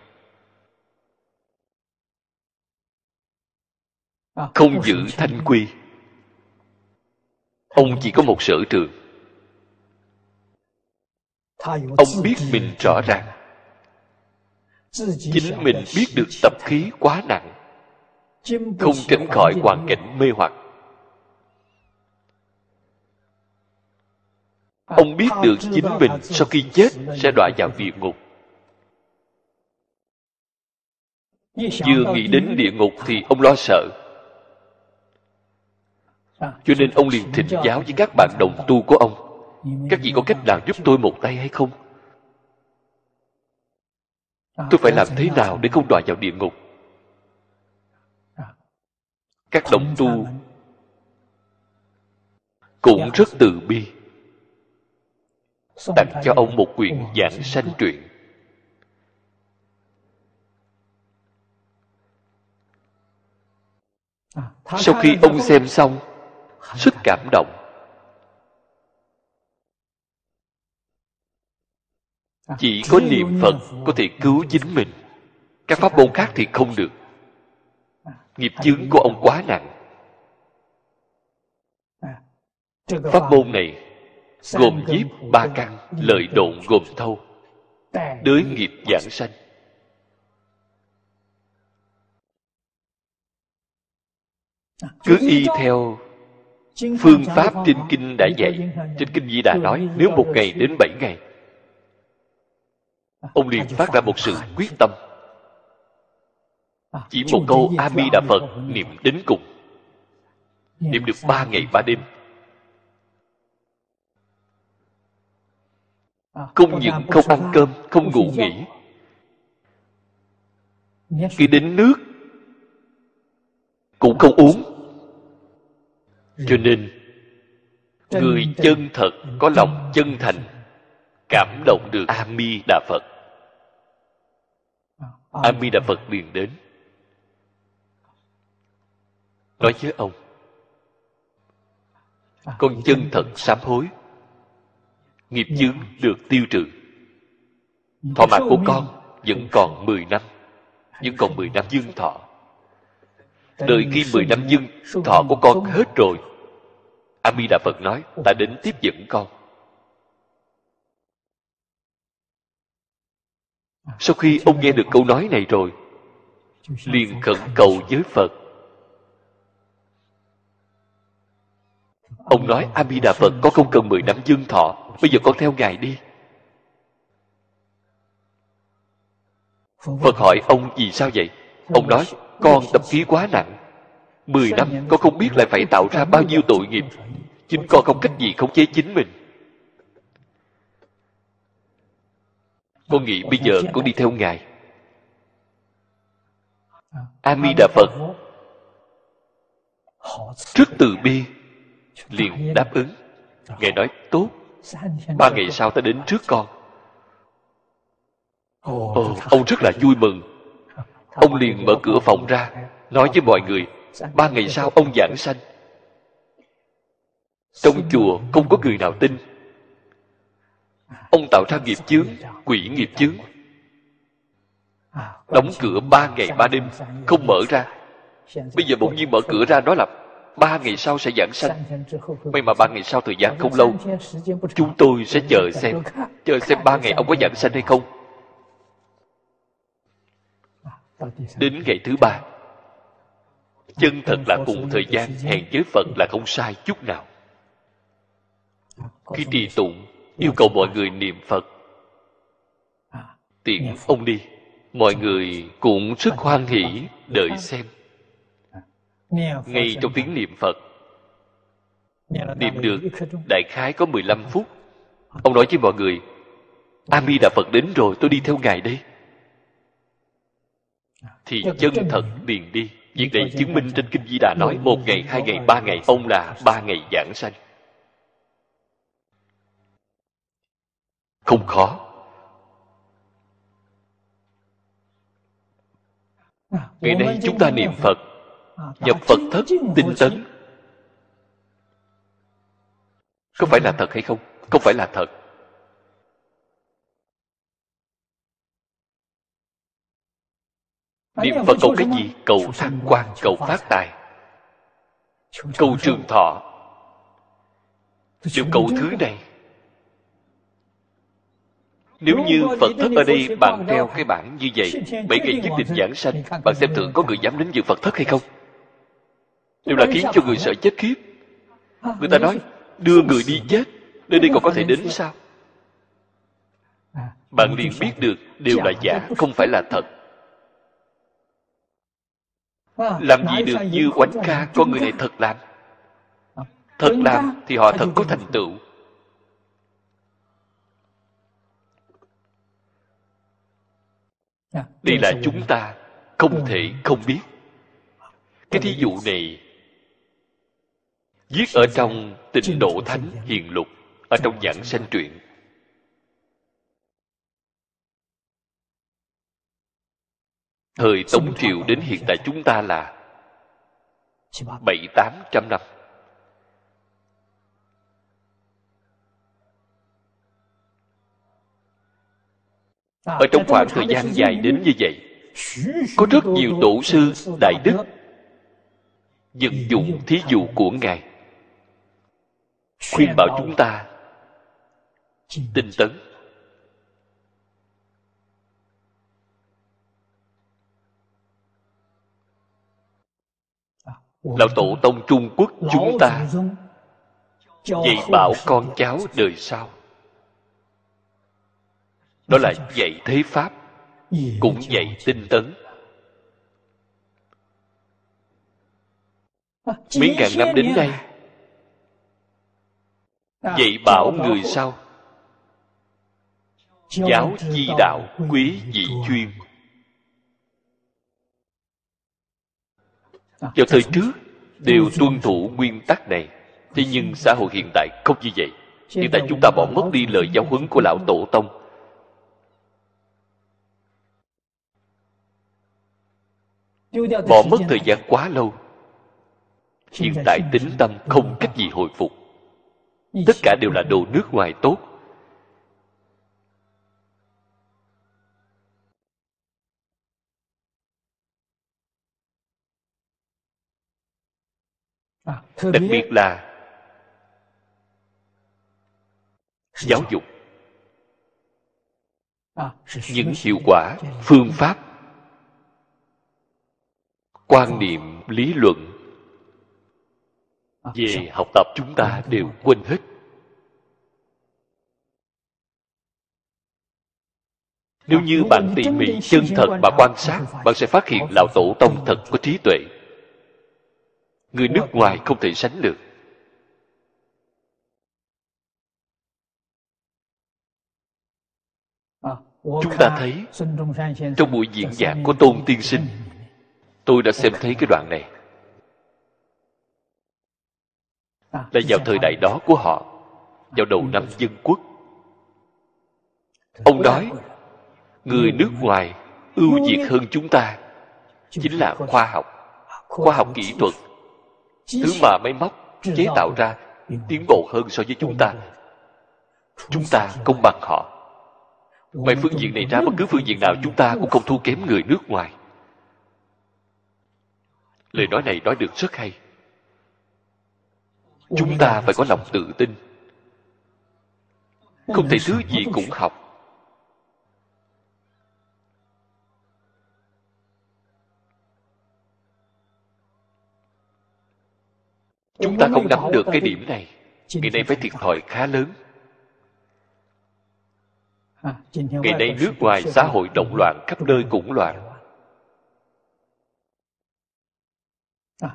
S1: Không giữ thanh quy. Ông chỉ có một sở trường. Ông biết mình rõ ràng. Chính mình biết được tập khí quá nặng. không tránh khỏi hoàn cảnh mê hoặc ông biết được chính mình sau khi chết sẽ đọa vào địa ngục. Vừa nghĩ đến địa ngục thì ông lo sợ. Cho nên ông liền thỉnh giáo với các bạn đồng tu của ông. Các vị có cách nào giúp tôi một tay hay không? Tôi phải làm thế nào để không đọa vào địa ngục? Các đồng tu cũng rất từ bi tặng cho ông một quyển giảng sanh truyện. Sau khi ông xem xong rất cảm động. Chỉ có niệm phật có thể cứu chính mình. Các pháp môn khác thì không được. Nghiệp chướng của ông quá nặng. Pháp môn này gồm giết ba căn lợi độn gồm thâu. Đới nghiệp giảng sanh. Cứ y theo phương pháp trên kinh đã dạy. trên kinh di đà nói nếu một ngày đến bảy ngày ông liền phát ra một sự quyết tâm. Chỉ một câu a di đà phật niệm đến cùng. Niệm được ba ngày ba đêm không những không ăn cơm không ngủ nghỉ. Khi đến nước cũng không uống. Cho nên người chân thật có lòng chân thành cảm động được a di đà phật a di đà phật liền đến. Nói với ông con chân thật sám hối nghiệp chướng được tiêu trừ. Thọ mạng của con vẫn còn 10 năm, vẫn còn 10 năm dương thọ. Đợi khi 10 năm dương thọ của con hết rồi a di đà phật nói, ta đến tiếp dẫn con. Sau khi ông nghe được câu nói này rồi, liền khẩn cầu với phật. Ông nói a di đà phật con không cần 10 năm dương thọ, bây giờ con theo ngài đi. Phật hỏi ông, vì sao vậy? Ông nói, con tập khí quá nặng. Mười năm, con không biết lại phải tạo ra bao nhiêu tội nghiệp. Chính con không cách gì khống chế chính mình. Con nghĩ bây giờ con đi theo ngài. A di đà phật rất từ bi liền đáp ứng. Ngài nói, tốt. Ba ngày sau ta đến trước con. Ồ ông rất là vui mừng. Ông liền mở cửa phòng ra, nói với mọi người, ba ngày sau ông giảng sanh. Trong chùa không có người nào tin. Ông tạo ra nghiệp chướng, quỷ nghiệp chướng. Đóng cửa ba ngày ba đêm, không mở ra. Bây giờ bỗng nhiên mở cửa ra nói là ba ngày sau sẽ giảng sanh. May mà ba ngày sau thời gian không lâu, chúng tôi sẽ chờ xem chờ xem ba ngày ông có giảng sanh hay không. Đến ngày thứ ba, chân thật là cùng thời gian hẹn với phật là không sai chút nào. Khi trì tụng, yêu cầu mọi người niệm phật. Tiện ông đi, mọi người cũng rất hoan hỷ đợi xem ngay trong tiếng niệm phật. Niệm được đại khái có 15 phút. ông nói với mọi người a di đà phật đến rồi tôi đi theo ngài đây. Thì chân thật liền đi. Việc này chứng minh trên kinh di đà nói một ngày hai ngày ba ngày ông là ba ngày giảng sanh. Không khó. Ngày nay chúng ta niệm phật nhập phật thất tinh tấn. có phải là thật hay không? Không phải là thật. Niệm phật cầu cái gì? Cầu thăng quan cầu phát tài. Cầu trường thọ. Đều cầu thứ này. Nếu như Phật thất ở đây bạn treo cái bảng như vậy Bảy ngày nhất định giảng sanh Bạn xem thử có người dám đến dự Phật thất hay không Điều là khiến cho người sợ chết khiếp. Người ta nói Đưa người đi chết Nơi đây còn có thể đến sao? Bạn liền biết được Đều là giả Không phải là thật. Làm gì được như oánh ca Con người này thật làm? Thật làm thì họ thật có thành tựu. Đây là chúng ta không thể không biết. Cái thí dụ này viết ở trong tịnh độ thánh hiền lục ở trong giảng sanh truyện. Thời tống triều đến hiện tại chúng ta là bảy tám trăm năm. Ở trong khoảng thời gian dài đến như vậy có rất nhiều tổ sư đại đức vận dụng thí dụ của ngài khuyên bảo chúng ta tinh tấn. Lão tổ tông trung quốc chúng ta dạy bảo con cháu đời sau. Đó là dạy thế pháp cũng dạy tinh tấn. Mấy ngàn năm đến nay dạy bảo người sau giáo chi đạo quý vị chuyên. Vào thời trước đều tuân thủ nguyên tắc này. Thế nhưng xã hội hiện tại không như vậy. Hiện tại chúng ta bỏ mất đi lời giáo huấn của lão tổ tông. Bỏ mất thời gian quá lâu. Hiện tại tính tâm không cách gì hồi phục tất cả đều là đồ nước ngoài tốt. Đặc biệt là giáo dục. Những hiệu quả phương pháp quan niệm lý luận về học tập chúng ta đều quên hết. Nếu như bạn tỉ mỉ chân thật mà quan sát bạn sẽ phát hiện lão tổ tông thật có trí tuệ. Người nước ngoài không thể sánh được. Chúng ta thấy trong buổi diễn giảng của tôn tiên sinh. tôi đã xem thấy cái đoạn này là vào thời đại đó của họ vào đầu năm dân quốc. Ông nói người nước ngoài ưu việt hơn chúng ta chính là khoa học khoa học kỹ thuật thứ mà máy móc chế tạo ra tiến bộ hơn so với chúng ta. Chúng ta không bằng họ. Ngoài phương diện này ra bất cứ phương diện nào chúng ta cũng không thua kém người nước ngoài. Lời nói này nói được rất hay chúng ta phải có lòng tự tin không thể thứ gì cũng học chúng ta không nắm được cái điểm này ngày nay phải thiệt thòi khá lớn ngày nay nước ngoài xã hội động loạn khắp nơi cũng loạn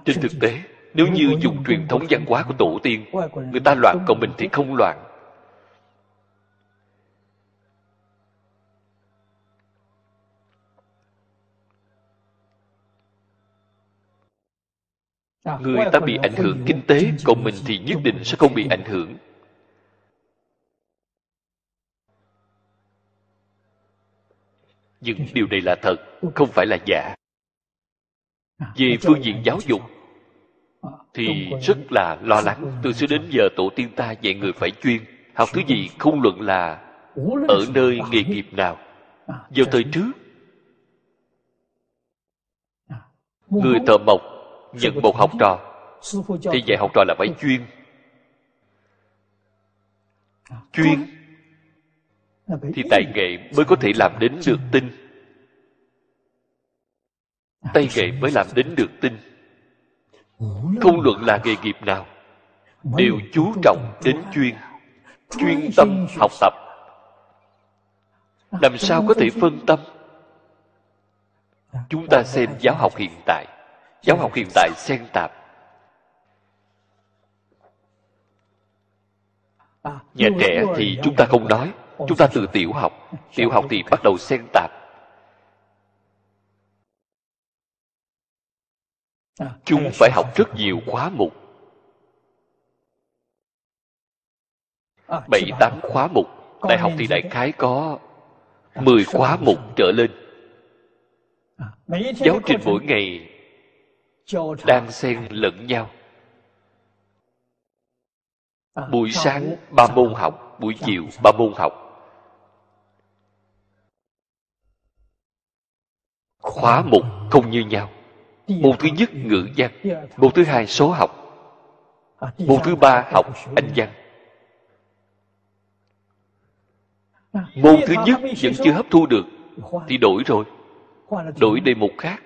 S1: trên thực tế nếu như dùng truyền thống văn hóa của tổ tiên người ta loạn còn mình thì không loạn. Người ta bị ảnh hưởng kinh tế còn mình thì nhất định sẽ không bị ảnh hưởng. Nhưng điều này là thật không phải là giả. Về phương diện giáo dục thì rất là lo lắng. từ xưa đến giờ tổ tiên ta dạy người phải chuyên. Học thứ gì không luận là ở nơi nghề nghiệp nào vào thời trước. Người thợ mộc nhận một học trò. Thì dạy học trò là phải chuyên. Chuyên. thì tài nghệ mới có thể làm đến được tinh tay nghệ mới làm đến được tinh không luận là nghề nghiệp nào đều chú trọng đến chuyên chuyên tâm học tập. Làm sao có thể phân tâm? Chúng ta xem giáo học hiện tại. giáo học hiện tại xen tạp. Nhà trẻ thì chúng ta không nói chúng ta từ tiểu học tiểu học thì bắt đầu xen tạp chúng phải học rất nhiều khóa mục. Bảy tám khóa mục. Đại học thì đại khái có mười khóa mục trở lên. Giáo trình mỗi ngày đang xen lẫn nhau. Buổi sáng ba môn học buổi chiều ba môn học. Khóa mục không như nhau môn thứ nhất ngữ văn. Môn thứ hai số học. Môn thứ ba học anh văn. Môn thứ nhất vẫn chưa hấp thu được, thì đổi rồi. Đổi đề mục khác.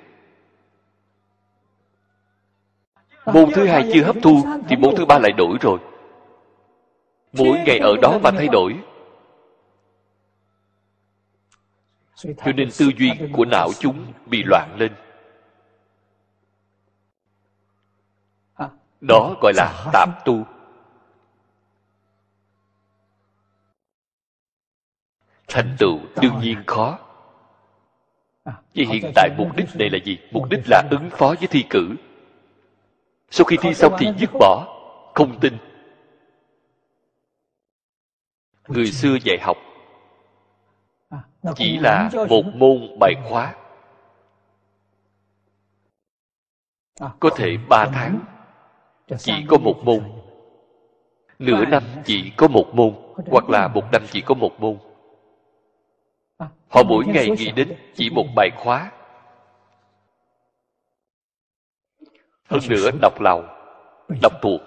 S1: Môn thứ hai chưa hấp thu, thì môn thứ ba lại đổi rồi. Mỗi ngày ở đó mà thay đổi. Cho nên tư duy của não chúng bị loạn lên. Đó gọi là tạp tu. Thành tựu đương nhiên khó. Vì hiện tại mục đích này là gì? Mục đích là ứng phó với thi cử. Sau khi thi xong thì dứt bỏ, không tin. Người xưa dạy học chỉ là một môn bài khóa. Có thể ba tháng chỉ có một môn. Nửa năm chỉ có một môn, hoặc là một năm chỉ có một môn Họ mỗi ngày nghĩ đến chỉ một bài khóa. Hơn nữa đọc lòng, đọc thuộc.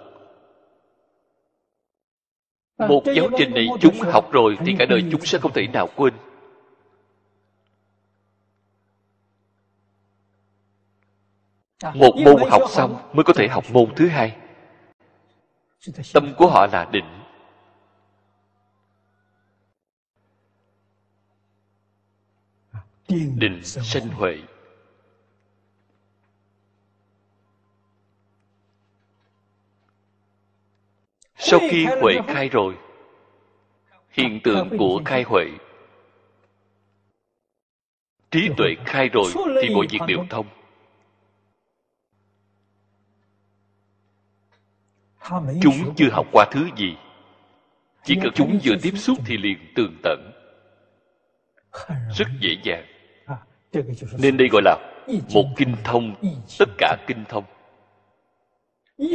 S1: Một giáo trình này chúng học rồi thì cả đời chúng sẽ không thể nào quên. Một môn học xong mới có thể học môn thứ hai. Tâm của họ là định. Định sanh huệ. Sau khi huệ khai rồi hiện tượng của khai huệ. Trí tuệ khai rồi thì mọi việc đều thông chúng chưa học qua thứ gì. Chỉ cần chúng vừa tiếp xúc thì liền tường tận. Rất dễ dàng. Nên đây gọi là một kinh thông tất cả kinh thông.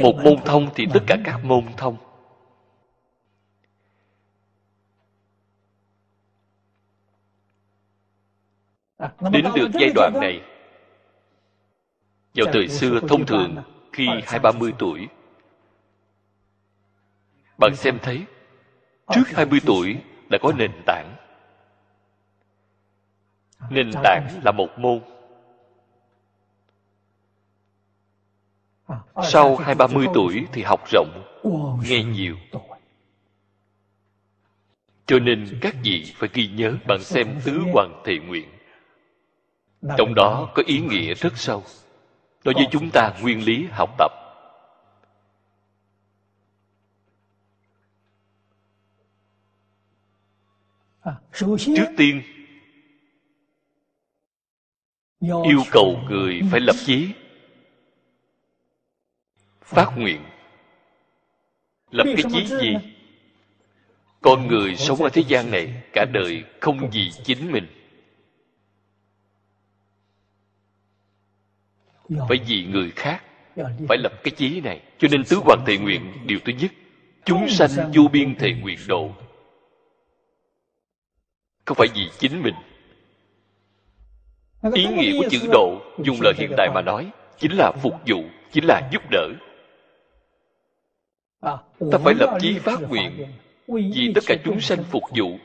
S1: Một môn thông thì tất cả các môn thông. Đến được giai đoạn này vào thời xưa thông thường khi hai ba mươi tuổi bạn xem thấy, trước hai mươi tuổi đã có nền tảng. Nền tảng là một môn. Sau hai ba mươi tuổi thì học rộng, nghe nhiều. Cho nên các vị phải ghi nhớ bạn xem tứ hoàng thệ nguyện. Trong đó có ý nghĩa rất sâu. Đối với chúng ta nguyên lý học tập. Trước tiên yêu cầu người phải lập chí. Phát nguyện. Lập cái chí gì? con người sống ở thế gian này cả đời không vì chính mình. Phải vì người khác phải lập cái chí này. Cho nên tứ hoàng thệ nguyện điều thứ nhất. Chúng sanh vô biên thệ nguyện độ không phải vì chính mình? Ý nghĩa của chữ độ dùng lời hiện đại mà nói chính là phục vụ chính là giúp đỡ. Ta phải lập chí phát nguyện vì tất cả chúng sanh phục vụ.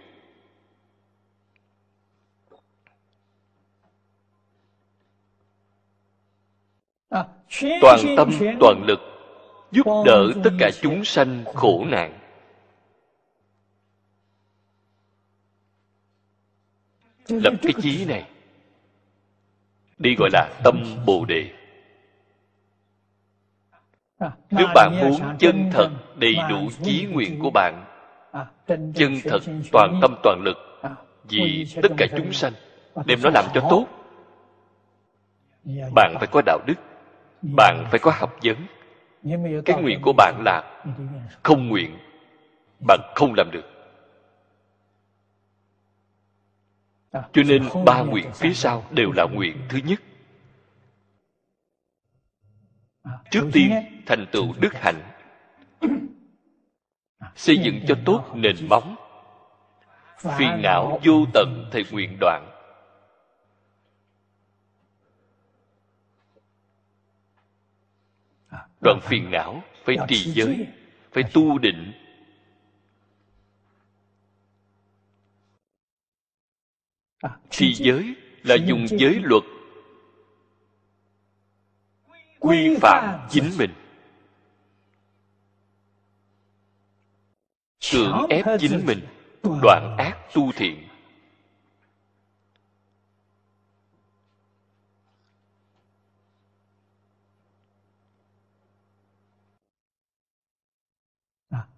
S1: Toàn tâm toàn lực giúp đỡ tất cả chúng sanh khổ nạn lập cái chí này. Đi gọi là tâm bồ đề. Nếu bạn muốn chân thật đầy đủ chí nguyện của bạn, chân thật toàn tâm toàn lực vì tất cả chúng sanh, đem nó làm cho tốt. Bạn phải có đạo đức, bạn phải có học vấn. Cái nguyện của bạn là không nguyện, bạn không làm được. Cho nên ba nguyện phía sau đều là nguyện thứ nhất. Trước tiên thành tựu đức hạnh. [coughs] Xây dựng cho tốt nền móng. Phiền não vô tận thì nguyện đoạn. Đoạn phiền não phải trì giới phải tu định thì giới là dùng giới luật. Quy phạm chính mình. Cưỡng ép chính mình. Đoạn ác tu thiện.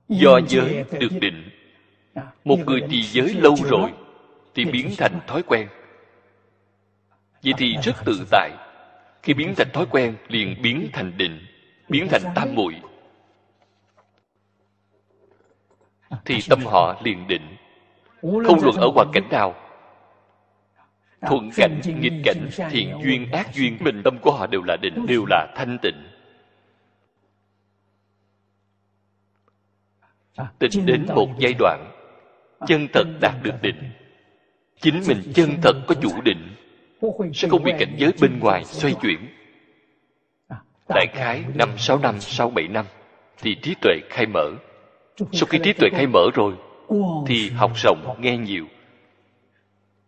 S1: Do giới được định. Một người trì giới lâu rồi thì biến thành thói quen. Vậy thì rất tự tại. Khi biến thành thói quen liền biến thành định biến thành tam muội. Thì tâm họ liền định. Không luận ở hoàn cảnh nào. Thuận cảnh nghịch cảnh thiện duyên ác duyên bình tâm của họ đều là định đều là thanh tịnh. Tịnh đến một giai đoạn chân thật đạt được định chính mình chân thật có chủ định, sẽ không bị cảnh giới bên ngoài xoay chuyển. Đại khái năm sáu năm, sáu bảy năm, thì trí tuệ khai mở. Sau khi trí tuệ khai mở rồi, thì học rộng nghe nhiều.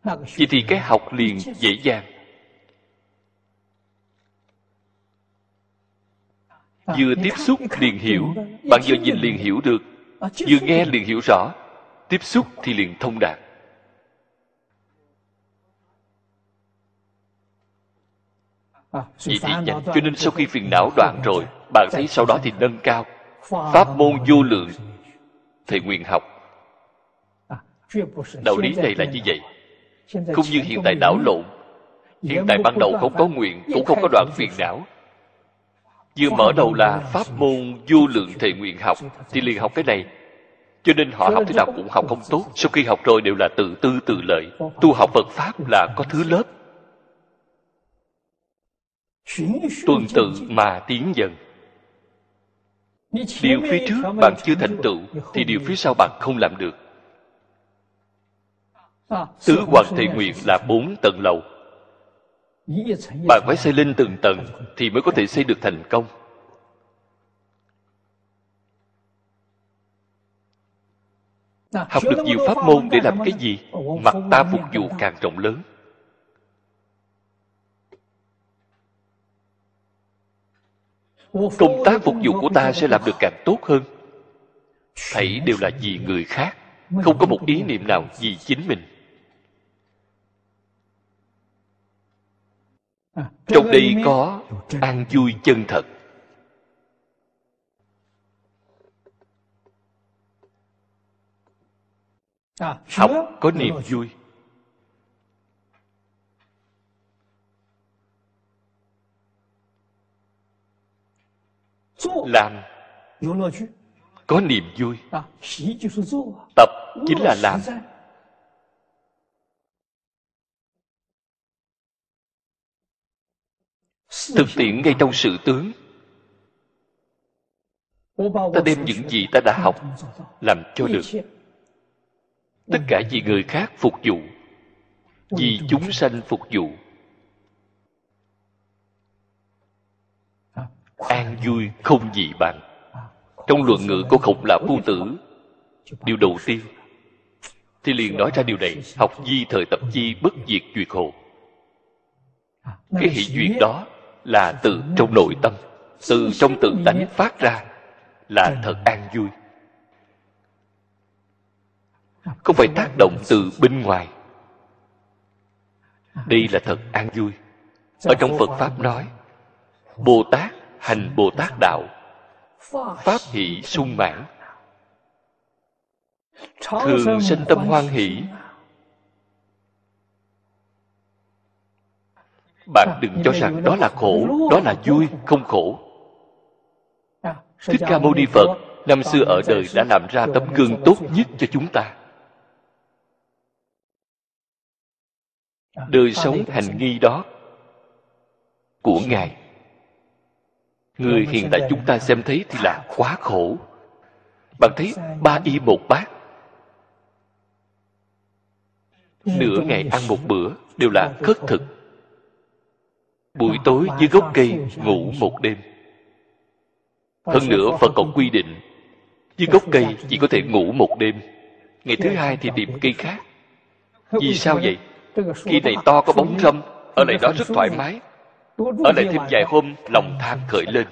S1: Vậy thì cái học liền dễ dàng. Vừa tiếp xúc liền hiểu, bạn vừa nhìn liền hiểu được. Vừa nghe liền hiểu rõ. Tiếp xúc thì liền thông đạt. Vậy thì nhanh cho nên sau khi phiền não đoạn rồi bạn thấy sau đó thì nâng cao. Pháp môn vô lượng thầy nguyện học. Đạo lý này là như vậy. không như hiện tại đảo lộn. Hiện tại ban đầu không có nguyện cũng không có đoạn phiền não. vừa mở đầu là pháp môn vô lượng thầy nguyện học. Thì liền học cái này. Cho nên họ học thế nào cũng học không tốt. sau khi học rồi đều là tự tư tự lợi. Tu học phật pháp là có thứ lớp tuần tự mà tiến dần. Điều phía trước bạn chưa thành tựu thì điều phía sau bạn không làm được. Tứ hoàng thệ nguyện là bốn tầng lầu. Bạn phải xây lên từng tầng thì mới có thể xây được thành công. Học được nhiều pháp môn để làm cái gì mặt ta phục vụ càng rộng lớn. Công tác phục vụ của ta sẽ làm được càng tốt hơn. Thảy đều là vì người khác, không có một ý niệm nào vì chính mình. Trong đây có an vui chân thật. Học có niềm vui. Làm。có niềm vui tập chính là làm。thực tiễn ngay trong sự tướng。ta đem những gì ta đã học làm cho được。tất cả vì người khác phục vụ vì chúng sanh phục vụ an vui không gì bằng. Trong luận ngữ của khổng lão phu tử, điều đầu tiên, thì liền nói ra điều này, học di thời tập chi bất diệt duyệt hồ. Cái hệ duyệt đó là từ trong nội tâm, từ trong tự tánh phát ra, là thật an vui. Không phải tác động từ bên ngoài. Đây là thật an vui. Ở trong phật pháp nói, bồ tát hành bồ tát đạo. Pháp hỷ sung mãn. Thường sinh tâm hoan hỷ. Bạn đừng cho rằng đó là khổ, đó là vui, không khổ. Thích ca mâu ni phật, năm xưa ở đời đã làm ra tấm gương tốt nhất cho chúng ta. Đời sống hành nghi đó của ngài người hiện tại chúng ta xem thấy thì là quá khổ. Bạn thấy ba y một bát. Nửa ngày ăn một bữa đều là khất thực. Buổi tối dưới gốc cây ngủ một đêm. Hơn nữa phật còn quy định dưới gốc cây chỉ có thể ngủ một đêm. Ngày thứ hai thì tìm cây khác. Vì sao vậy? cây này to có bóng râm ở lại đó rất thoải mái ở lại thêm vài hôm lòng tham khởi lên.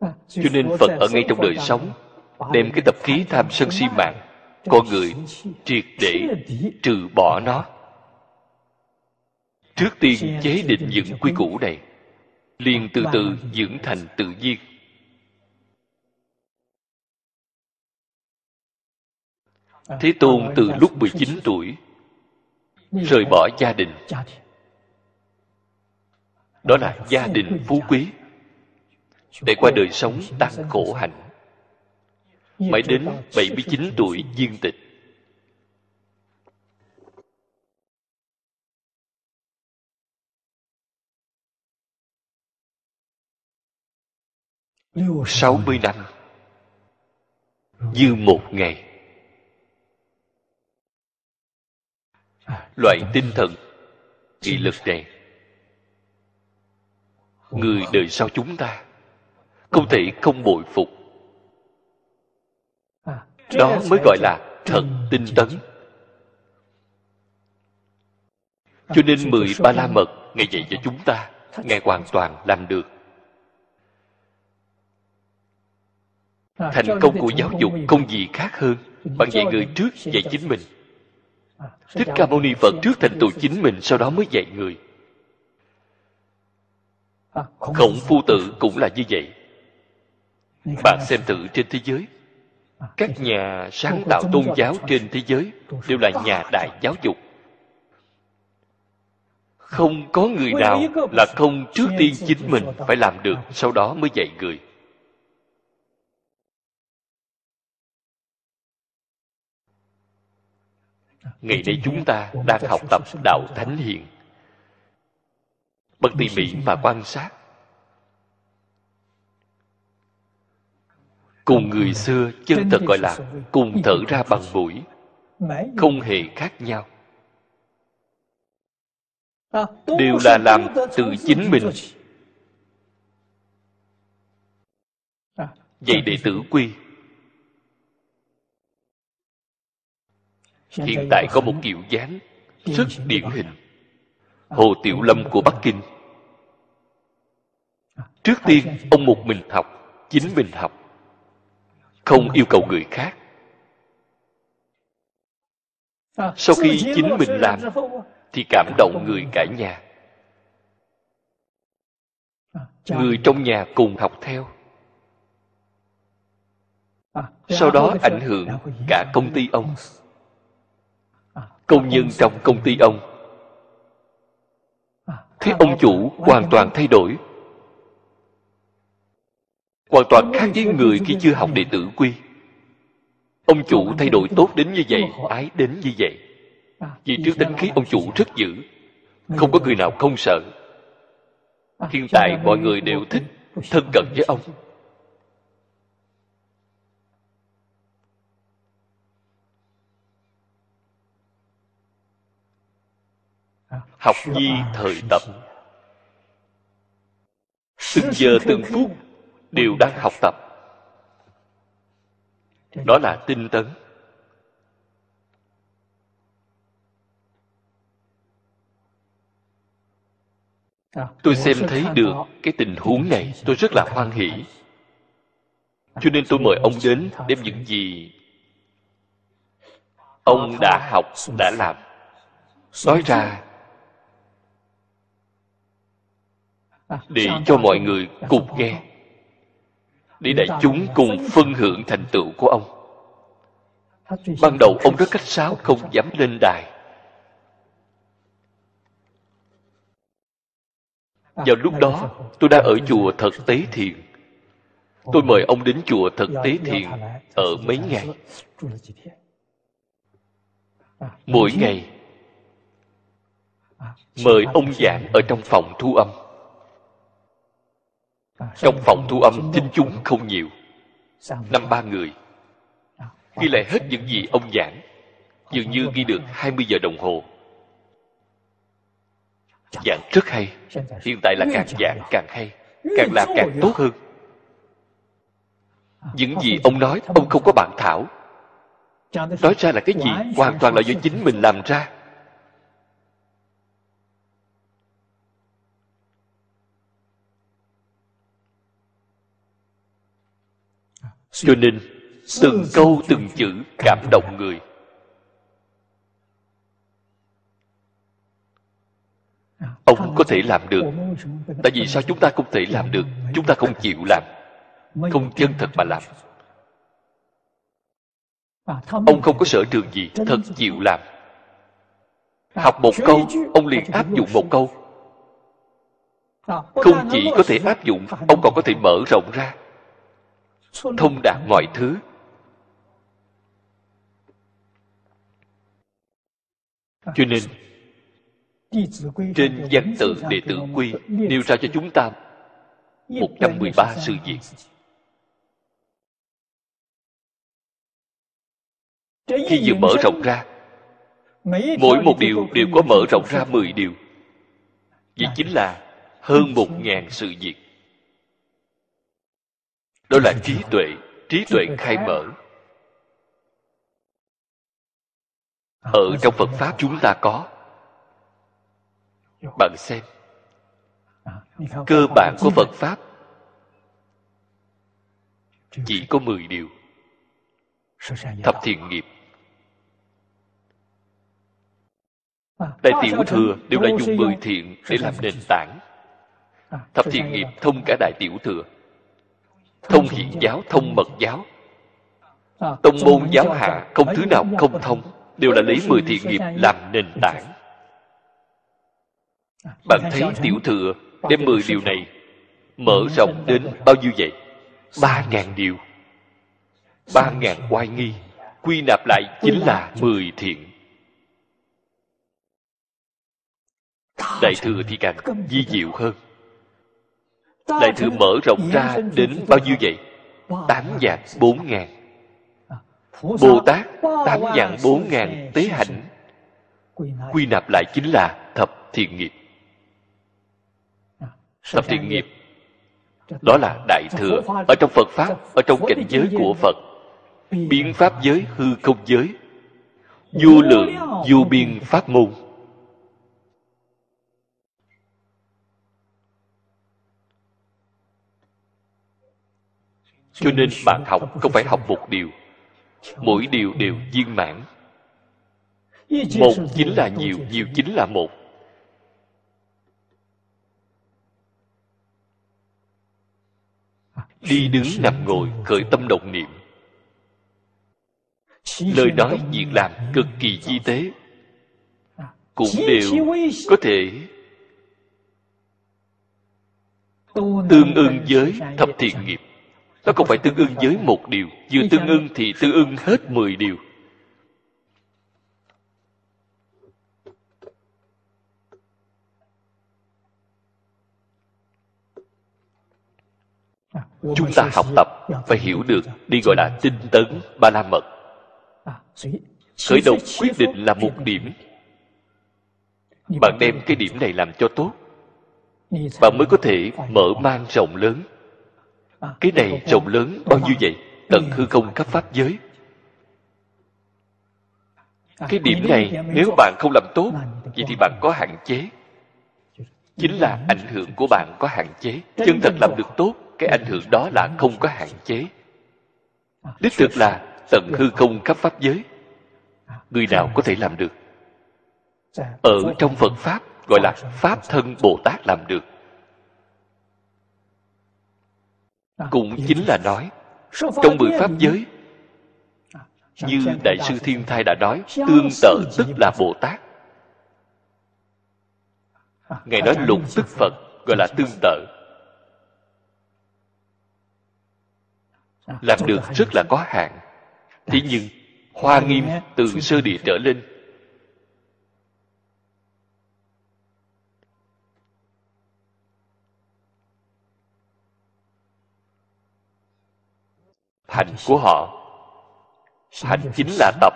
S1: À, cho nên phật ở ngay trong đời sống đem cái tập khí tham sân si mạng con người triệt để trừ bỏ nó. Trước tiên chế định những quy củ này liền từ từ dưỡng thành tự nhiên. Thế Tôn từ lúc 19 tuổi rời bỏ gia đình đó là gia đình phú quý. Để qua đời sống tăng khổ hạnh. Mãi đến 79 tuổi viên tịch. Sáu mươi năm. Như một ngày. Loại tinh thần, nghị lực này người đời sau chúng ta. Không thể không bội phục. Đó mới gọi là thật tinh tấn. Cho nên mười ba la mật, ngài dạy cho chúng ta, ngài hoàn toàn làm được. Thành công của giáo dục không gì khác hơn bạn dạy người trước dạy chính mình. Thích ca mâu ni phật trước thành tựu chính mình, sau đó mới dạy người khổng phu tử cũng là như vậy bạn xem thử trên thế giới các nhà sáng tạo tôn giáo trên thế giới đều là nhà đại giáo dục không có người nào là không trước tiên chính mình phải làm được sau đó mới dạy người ngày nay chúng ta đang học tập đạo thánh hiền bằng tỉ mỉ mà quan sát. Cùng người xưa chân thật gọi là cùng thở ra bằng mũi, không hề khác nhau. Đều là làm từ chính mình. Vậy đệ tử quy, hiện tại có một kiểu dáng rất điển hình hồ tiểu lâm của bắc kinh. Trước tiên, ông một mình học, chính mình học. Không yêu cầu người khác. Sau khi chính mình làm, thì cảm động người cả nhà. Người trong nhà cùng học theo. Sau đó ảnh hưởng cả công ty ông. Công nhân trong công ty ông thế ông chủ hoàn toàn thay đổi. Hoàn toàn khác với người khi chưa học đệ tử quy. Ông chủ thay đổi tốt đến như vậy, ái đến như vậy. Vì trước tính khí ông chủ rất dữ, không có người nào không sợ. Hiện tại mọi người đều thích thân cận với ông. Học nhi thời tập. Từng giờ từng phút đều đang học tập. Đó là tinh tấn. Tôi xem thấy được cái tình huống này tôi rất là hoan hỷ. cho nên tôi mời ông đến đem những gì ông đã học đã làm. Nói ra để cho mọi người cùng nghe để đại chúng cùng phân hưởng thành tựu của ông ban đầu ông rất cách sáo không dám lên đài vào lúc đó tôi đang ở chùa thật tế thiền tôi mời ông đến chùa thật tế thiền ở mấy ngày mỗi ngày mời ông giảng ở trong phòng thu âm trong phòng thu âm thính chúng không nhiều. năm ba người. Ghi lại hết những gì ông giảng. Dường như ghi được 20 giờ đồng hồ. Giảng rất hay. Hiện tại là càng giảng càng hay. Càng làm càng tốt hơn. Những gì ông nói ông không có bản thảo. Nói ra là cái gì? hoàn toàn là do chính mình làm ra cho nên, từng câu từng chữ cảm động người. Ông có thể làm được. Tại vì sao chúng ta không thể làm được? Chúng ta không chịu làm. Không chân thật mà làm. Ông không có sở trường gì thật chịu làm. Học một câu, ông liền áp dụng một câu. Không chỉ có thể áp dụng, ông còn có thể mở rộng ra thông đạt mọi thứ. Cho nên trên văn tự đệ tử quy nêu ra cho chúng ta 113 sự việc. khi vừa mở rộng ra mỗi một điều đều có mở rộng ra 10 điều. Vậy chính là hơn một ngàn sự việc đó là trí tuệ trí tuệ khai mở. Ở trong phật pháp chúng ta có. Bạn xem. Cơ bản của phật pháp. Chỉ có 10 điều. Thập thiện nghiệp. Đại tiểu thừa đều là dùng mười thiện để làm nền tảng. Thập thiện nghiệp thông cả đại tiểu thừa thông hiện giáo thông mật giáo. tông môn giáo hạ không thứ nào không thông đều là lấy mười thiện nghiệp làm nền tảng. Bạn thấy tiểu thừa đem mười điều này mở rộng đến bao nhiêu vậy? Ba ngàn điều. Ba ngàn oai nghi quy nạp lại chính là mười thiện. Đại thừa thì càng di diệu hơn đại thừa mở rộng ra đến bao nhiêu vậy? Tám dạng bốn ngàn. Bồ tát tám dạng bốn ngàn tế hạnh. Quy nạp. Lại chính là thập thiện nghiệp. Thập thiện nghiệp. đó là đại thừa ở trong phật pháp ở trong cảnh giới của phật. Biến pháp giới hư không giới. Vô lượng vô biên pháp môn cho nên bạn học không phải học một điều. mỗi điều đều viên mãn. Một chính là nhiều nhiều chính là một. Đi đứng nằm ngồi khởi tâm động niệm. Lời nói việc làm cực kỳ chi tế. Cũng đều có thể tương ưng với thập thiện nghiệp nó không phải tương ưng với một điều, vừa tương ưng thì tương ưng hết mười điều. Chúng ta học tập phải hiểu được đi gọi là tinh tấn ba la mật khởi đầu quyết định là một điểm. Bạn đem cái điểm này làm cho tốt. Bạn mới có thể mở mang rộng lớn cái này rộng lớn bao nhiêu vậy? Tận hư không khắp pháp giới. Cái điểm này nếu bạn không làm tốt vậy thì bạn có hạn chế. Chính là ảnh hưởng của bạn có hạn chế. Chân thật làm được tốt cái ảnh hưởng đó là không có hạn chế. Đích thực là tận hư không khắp pháp giới. Người nào có thể làm được? Ở trong phật pháp gọi là pháp thân bồ tát làm được cũng chính là nói trong mười pháp giới như đại sư thiên thai đã nói tương tự tức là bồ tát. Ngài nói lục tức phật gọi là tương tự. Làm được rất là có hạn. Thế nhưng hoa nghiêm từ sơ địa trở lên hành của họ. Hành chính là tập.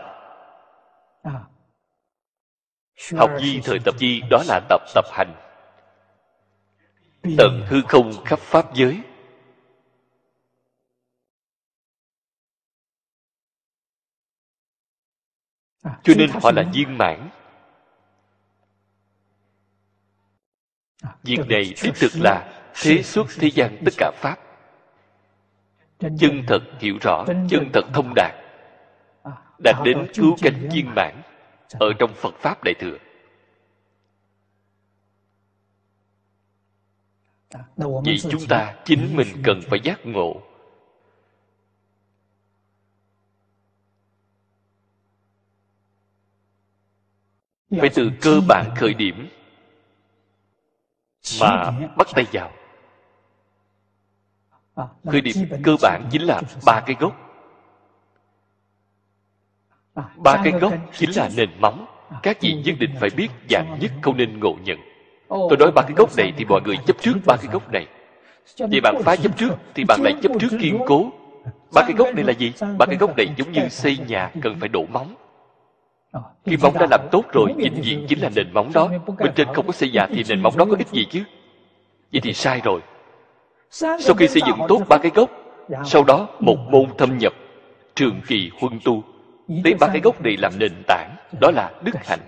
S1: Học di thời tập chi đó là tập tập hành. Tận hư không khắp pháp giới. Cho nên họ là viên mãn. Việc này đích thực là thế xuất thế gian tất cả pháp chân thật hiểu rõ chân thật thông đạt. Đạt đến cứu cánh viên mãn ở trong phật pháp đại thừa. Vì chúng ta chính mình cần phải giác ngộ. Phải từ cơ bản khởi điểm mà bắt tay vào khởi điểm cơ bản chính là ba cái gốc. Ba cái gốc chính là nền móng. Các vị nhất định phải biết dạng nhất không? nên ngộ nhận. Tôi nói ba cái gốc này thì mọi người chấp trước ba cái gốc này. Vậy bạn phá chấp trước thì bạn lại chấp trước kiên cố. Ba cái gốc này là gì? ba cái gốc này giống như xây nhà cần phải đổ móng. Khi móng đã làm tốt rồi vĩnh viễn chính là nền móng đó. bên trên không có xây nhà thì nền móng đó có ích gì chứ? vậy thì sai rồi sau khi xây dựng tốt ba cái gốc sau đó một môn thâm nhập trường kỳ huân tu. Lấy ba cái gốc này làm nền tảng đó là đức hạnh.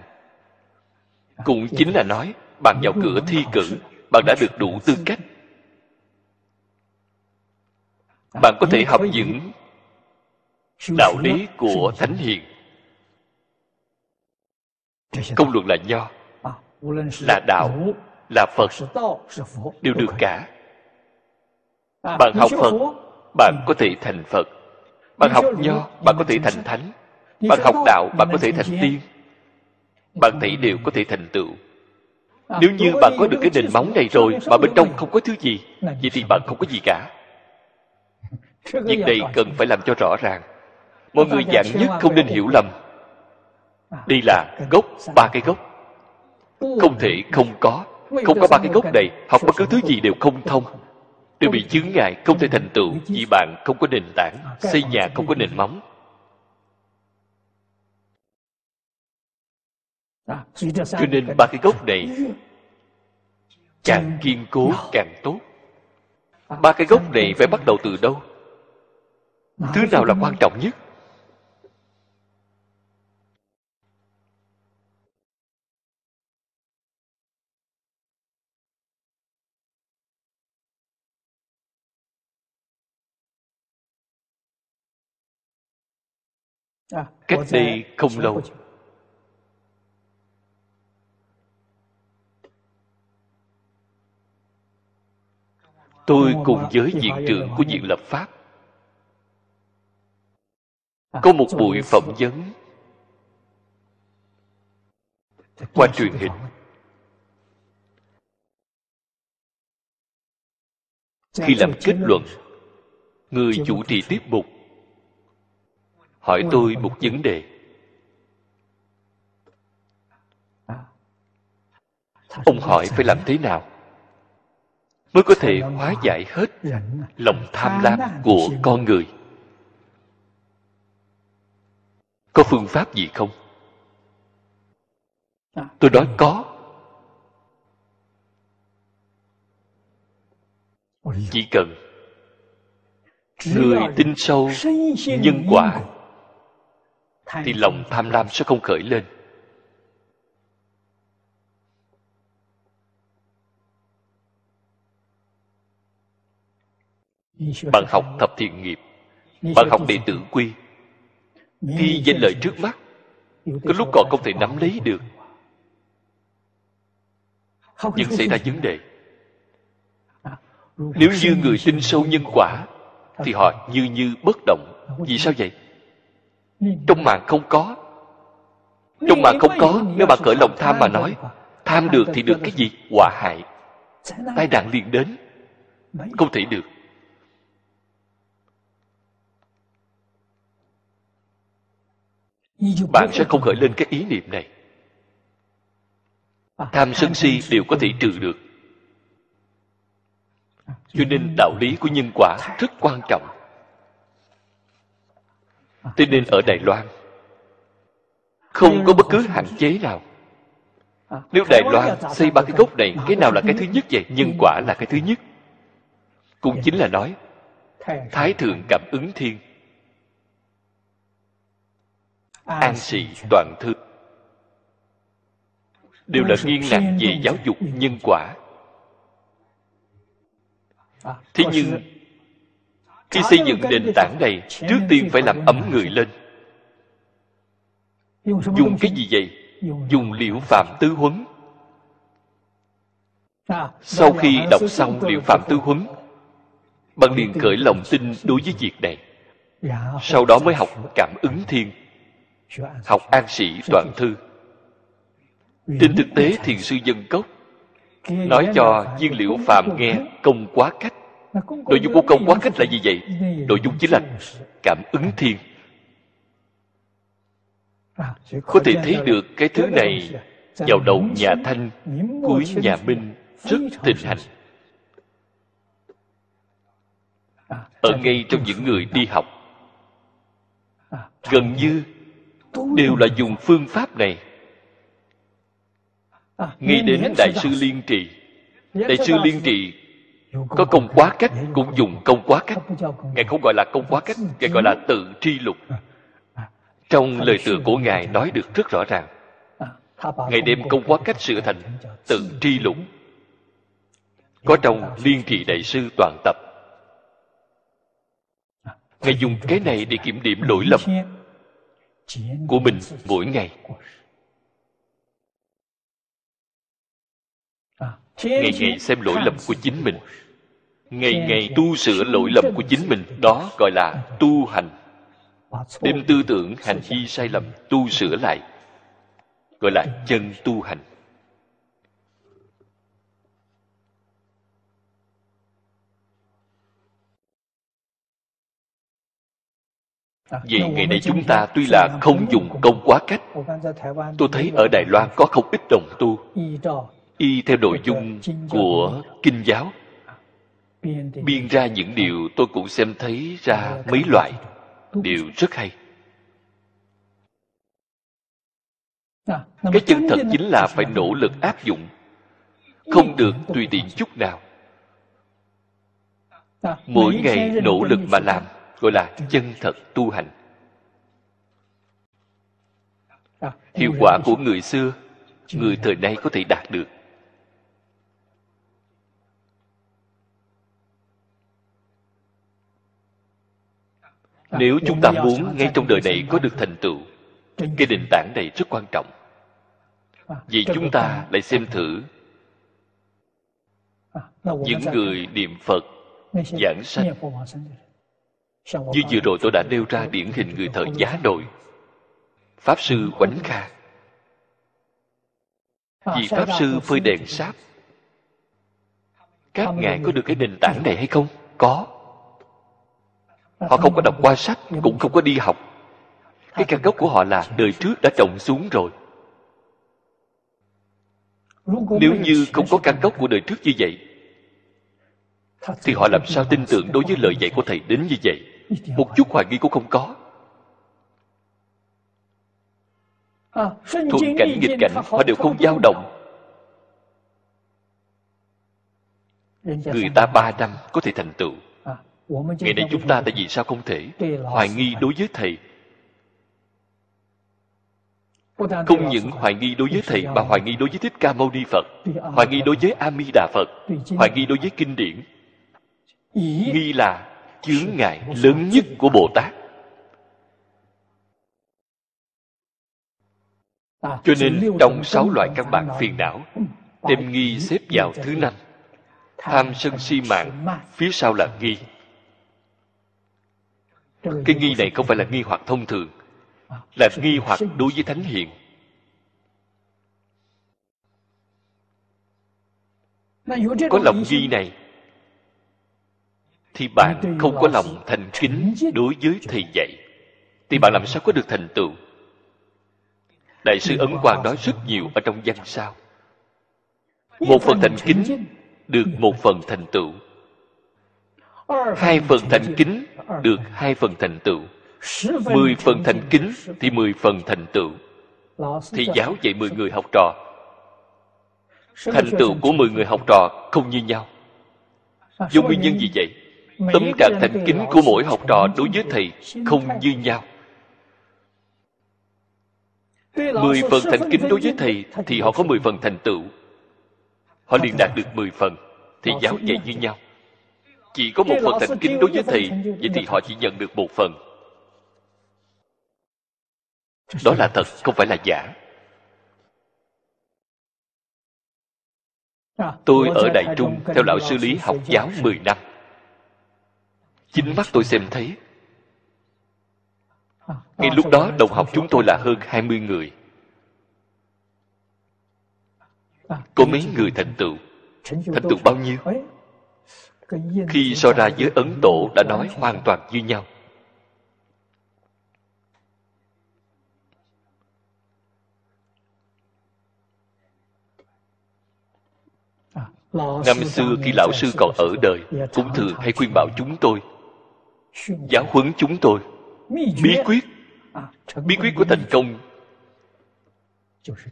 S1: Cũng chính là nói bạn vào cửa thi cử bạn đã được đủ tư cách. Bạn có thể học những đạo lý của thánh hiền. Công luận là nho là đạo là phật đều được cả bạn học phật bạn có thể thành phật. Bạn học nho bạn có thể thành thánh. Bạn học đạo bạn có thể thành tiên. Bạn thấy đều có thể thành tựu. nếu như bạn có được cái nền móng này rồi mà bên trong không có thứ gì vậy thì bạn không có gì cả. Việc này cần phải làm cho rõ ràng. Mọi người dạng nhất không nên hiểu lầm. Đây là gốc ba cái gốc. Không thể không có. Không có ba cái gốc này. học bất cứ thứ gì đều không thông đều bị chướng ngại, không thể thành tựu vì bạn không có nền tảng, xây nhà không có nền móng. Cho nên ba cái gốc này càng kiên cố, càng tốt. Ba cái gốc này phải bắt đầu từ đâu? Thứ nào là quan trọng nhất? Cách đây không lâu. tôi cùng với viện trưởng của viện lập pháp. Có một buổi phỏng vấn. Qua truyền hình. khi làm kết luận người chủ trì tiết mục hỏi tôi một vấn đề. Ông hỏi phải làm thế nào mới có thể hóa giải hết lòng tham lam của con người? Có phương pháp gì không? Tôi nói có. Chỉ cần người tin sâu nhân quả thì lòng tham lam sẽ không khởi lên. Bạn học thập thiện nghiệp, bạn học đệ tử quy. Khi danh lợi trước mắt, có lúc còn không thể nắm lấy được. Nhưng xảy ra vấn đề. Nếu như người tin sâu nhân quả, thì họ như như bất động. Vì sao vậy? Trong mạng không có. Trong mạng không có, nếu bạn cởi lòng tham mà nói, tham được thì được cái gì? Quả hại. Tai nạn liền đến. Không thể được. Bạn sẽ không khởi lên cái ý niệm này. Tham sân si đều có thể trừ được. Cho nên đạo lý của nhân quả rất quan trọng thế nên ở đài loan, không có bất cứ hạn chế nào. Nếu đài loan xây ba cái gốc này, cái nào là cái thứ nhất vậy? Nhân quả là cái thứ nhất. Cũng chính là nói, thái thượng cảm ứng thiên. An sĩ toàn thư. Đều là nghiêng nặng về giáo dục nhân quả. Thế nhưng khi xây dựng nền tảng này, trước tiên phải làm ấm người lên. Dùng cái gì vậy? Dùng liễu phạm tứ huấn. Sau khi đọc xong liễu phạm tứ huấn bạn liền khởi lòng tin đối với việc này. Sau đó mới học cảm ứng thiên, học an sĩ toàn thư. Trên thực tế thiền sư dân cốc nói cho viên liệu phạm nghe công quá cách nội dung của công quá cách là gì vậy? nội dung chính là cảm ứng thiên. Có thể thấy được cái thứ này vào đầu nhà thanh cuối nhà minh rất thịnh hành. ở ngay trong những người đi học. Gần như đều là dùng phương pháp này. Nghĩ đến đại sư liên trì. Đại sư liên trì có công quá cách cũng dùng công quá cách ngài không gọi là công quá cách ngài gọi là tự tri lục trong lời tựa của ngài nói được rất rõ ràng ngài đem công quá cách sửa thành tự tri lục có trong liên trì đại sư toàn tập ngài dùng cái này để kiểm điểm lỗi lầm của mình mỗi ngày ngày ngày xem lỗi lầm của chính mình ngày ngày tu sửa lỗi lầm của chính mình đó gọi là tu hành. Đem tư tưởng hành vi sai lầm tu sửa lại gọi là chân tu hành. Vậy ngày nay chúng ta tuy là không dùng công quá cách Tôi thấy ở Đài Loan có không ít đồng tu. Y theo nội dung của Kinh giáo Biên ra những điều tôi cũng xem thấy ra mấy loại. Đều rất hay. Cái chân thật chính là phải nỗ lực áp dụng. Không được tùy tiện chút nào. Mỗi ngày nỗ lực mà làm, gọi là chân thật tu hành. Hiệu quả của người xưa, người thời nay có thể đạt được. Nếu chúng ta muốn ngay trong đời này có được thành tựu cái nền tảng này rất quan trọng. Vì chúng ta lại xem thử những người niệm phật giảng sanh. như vừa rồi tôi đã nêu ra điển hình người thợ giá nội Pháp sư Quánh Kha Vì Pháp sư phơi đèn sáp Các ngài có được cái nền tảng này hay không? Có Họ không có đọc qua sách Cũng không có đi học. Cái căn gốc của họ là đời trước đã trồng xuống rồi. Nếu như không có căn gốc của đời trước như vậy Thì họ làm sao tin tưởng đối với lời dạy của Thầy đến như vậy? Một chút hoài nghi cũng không có. Thuận cảnh nghịch cảnh họ đều không dao động. Người ta ba năm có thể thành tựu ngày nay chúng ta tại vì sao không thể hoài nghi đối với thầy. Không những hoài nghi đối với thầy mà hoài nghi đối với thích ca mâu ni phật hoài nghi đối với a di đà phật hoài nghi đối với kinh điển. Nghi là chướng ngại lớn nhất của bồ tát. Cho nên trong sáu loại căn bản phiền não đem nghi xếp vào thứ năm. Tham sân si mạng. phía sau là nghi cái nghi này không phải là nghi hoặc thông thường, là nghi hoặc đối với thánh hiền. Có lòng nghi này, thì bạn không có lòng thành kính đối với thầy dạy. Thì bạn làm sao có được thành tựu? Đại sư ấn quang nói rất nhiều ở trong văn sao. Một phần thành kính được một phần thành tựu hai phần thành kính được hai phần thành tựu. Mười phần thành kính thì mười phần thành tựu. Thì giáo dạy mười người học trò. Thành tựu của mười người học trò không như nhau. Do nguyên nhân gì vậy? Tâm trạng thành kính của mỗi học trò đối với thầy không như nhau. Mười phần thành kính đối với thầy thì họ có mười phần thành tựu. Họ liền đạt được mười phần thì giáo dạy như nhau chỉ có một phần thành kính đối với thầy vậy thì họ chỉ nhận được một phần. Đó là thật không phải là giả. Tôi ở đại trung theo lão sư lý học giáo 10 năm. Chính mắt tôi xem thấy. Ngay lúc đó đồng học chúng tôi là hơn 20 người. Có mấy người thành tựu? Thành tựu bao nhiêu khi so ra với ấn tổ đã nói hoàn toàn như nhau. Năm xưa khi lão sư còn ở đời cũng thường hay khuyên bảo chúng tôi giáo huấn chúng tôi. Bí quyết bí quyết của thành công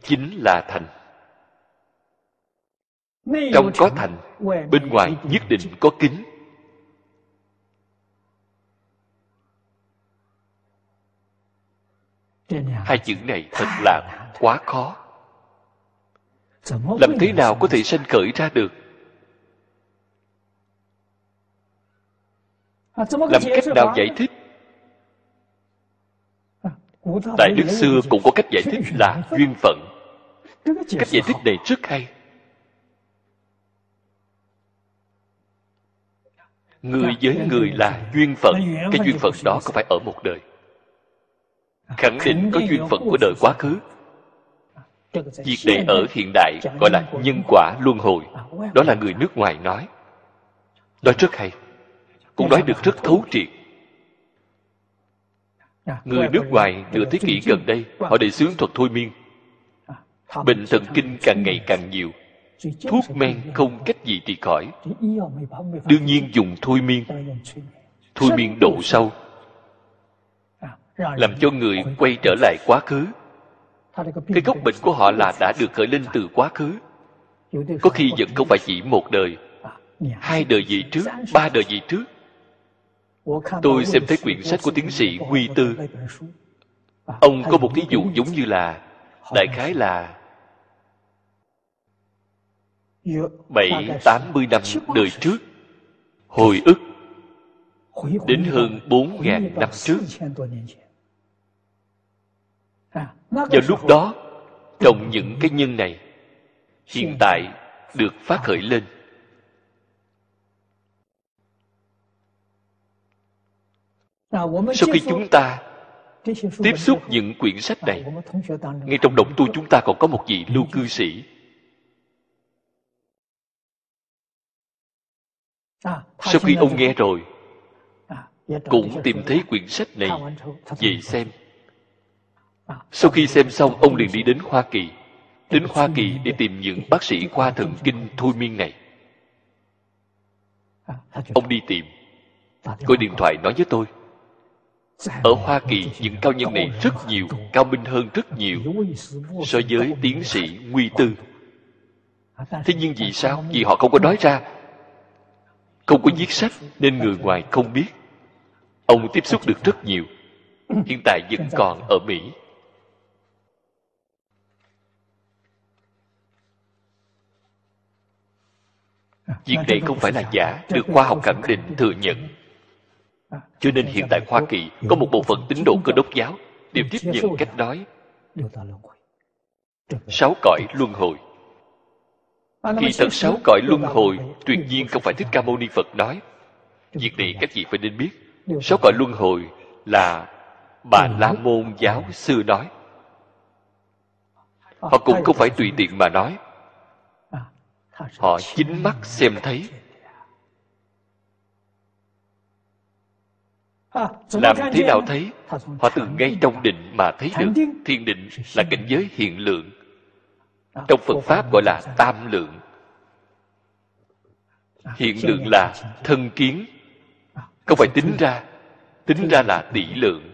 S1: chính là thành trong có thành, bên ngoài nhất định có kính. Hai chữ này thật là quá khó. Làm thế nào có thể sanh khởi ra được? Làm cách nào giải thích? Tại đức xưa cũng có cách giải thích là duyên phận. Cách giải thích này rất hay. Người với người là duyên phận. Cái duyên phận đó có phải ở một đời? Khẳng định có duyên phận của đời quá khứ. Việc này ở hiện đại gọi là nhân quả luân hồi. Đó là người nước ngoài nói. Nói rất hay. Cũng nói được rất thấu triệt. Người nước ngoài nửa thế kỷ gần đây họ đề xướng thuật thôi miên. Bệnh thần kinh càng ngày càng nhiều thuốc men không cách gì thì khỏi. Đương nhiên dùng thôi miên. Thôi miên độ sâu. Làm cho người quay trở lại quá khứ. Cái gốc bệnh của họ là đã được khởi lên từ quá khứ. Có khi vẫn không phải chỉ một đời. Hai đời gì trước, ba đời gì trước. Tôi xem thấy quyển sách của tiến sĩ huy tư. Ông có một thí dụ giống như là, đại khái là bảy tám mươi năm đời trước hồi ức đến hơn bốn ngàn năm trước vào lúc đó trong những cái nhân này hiện tại được phát khởi lên sau khi chúng ta tiếp xúc những quyển sách này ngay trong đồng tu chúng ta còn có một vị lưu cư sĩ sau khi ông nghe rồi cũng tìm thấy quyển sách này về xem. Sau khi xem xong ông liền đi đến hoa kỳ đến hoa kỳ để tìm những bác sĩ khoa thần kinh thôi miên này. Ông đi tìm. Gọi điện thoại nói với tôi. Ở hoa kỳ những cao nhân này rất nhiều cao minh hơn rất nhiều. so với tiến sĩ nguy tư. thế nhưng vì sao? vì họ không có nói ra không có viết sách nên người ngoài không biết. Ông tiếp xúc được rất nhiều. Hiện tại vẫn còn ở mỹ. Việc này không phải là giả được khoa học khẳng định thừa nhận. Cho nên hiện tại hoa kỳ có một bộ phận tín đồ cơ đốc giáo đều tiếp nhận cách nói. Sáu cõi luân hồi kỳ thật sáu cõi luân hồi tuyệt nhiên không phải thích ca mâu ni phật nói. Việc này các vị phải nên biết. sáu cõi luân hồi là bà la môn giáo sư nói. Họ cũng không phải tùy tiện mà nói. Họ chính mắt xem thấy. làm thế nào thấy? họ từ ngay trong định mà thấy được. thiên định là cảnh giới hiện lượng trong phật pháp gọi là tam lượng. Hiện lượng là thân kiến. Không phải tính ra tính ra là tỷ lượng?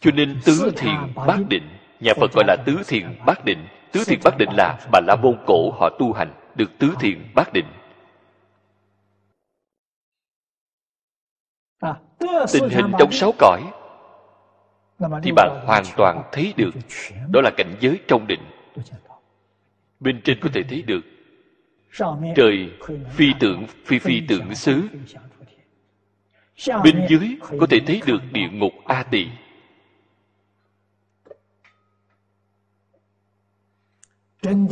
S1: Cho nên tứ thiền bát định, nhà phật gọi là tứ thiền bát định. Tứ thiền bát định là bà la môn cổ họ tu hành, được tứ thiền bát định. Tình hình trong sáu cõi thì bạn hoàn toàn thấy được đó là cảnh giới trong định. Bên trên có thể thấy được. Trời phi tượng phi phi tượng xứ. bên dưới có thể thấy được địa ngục a tỳ.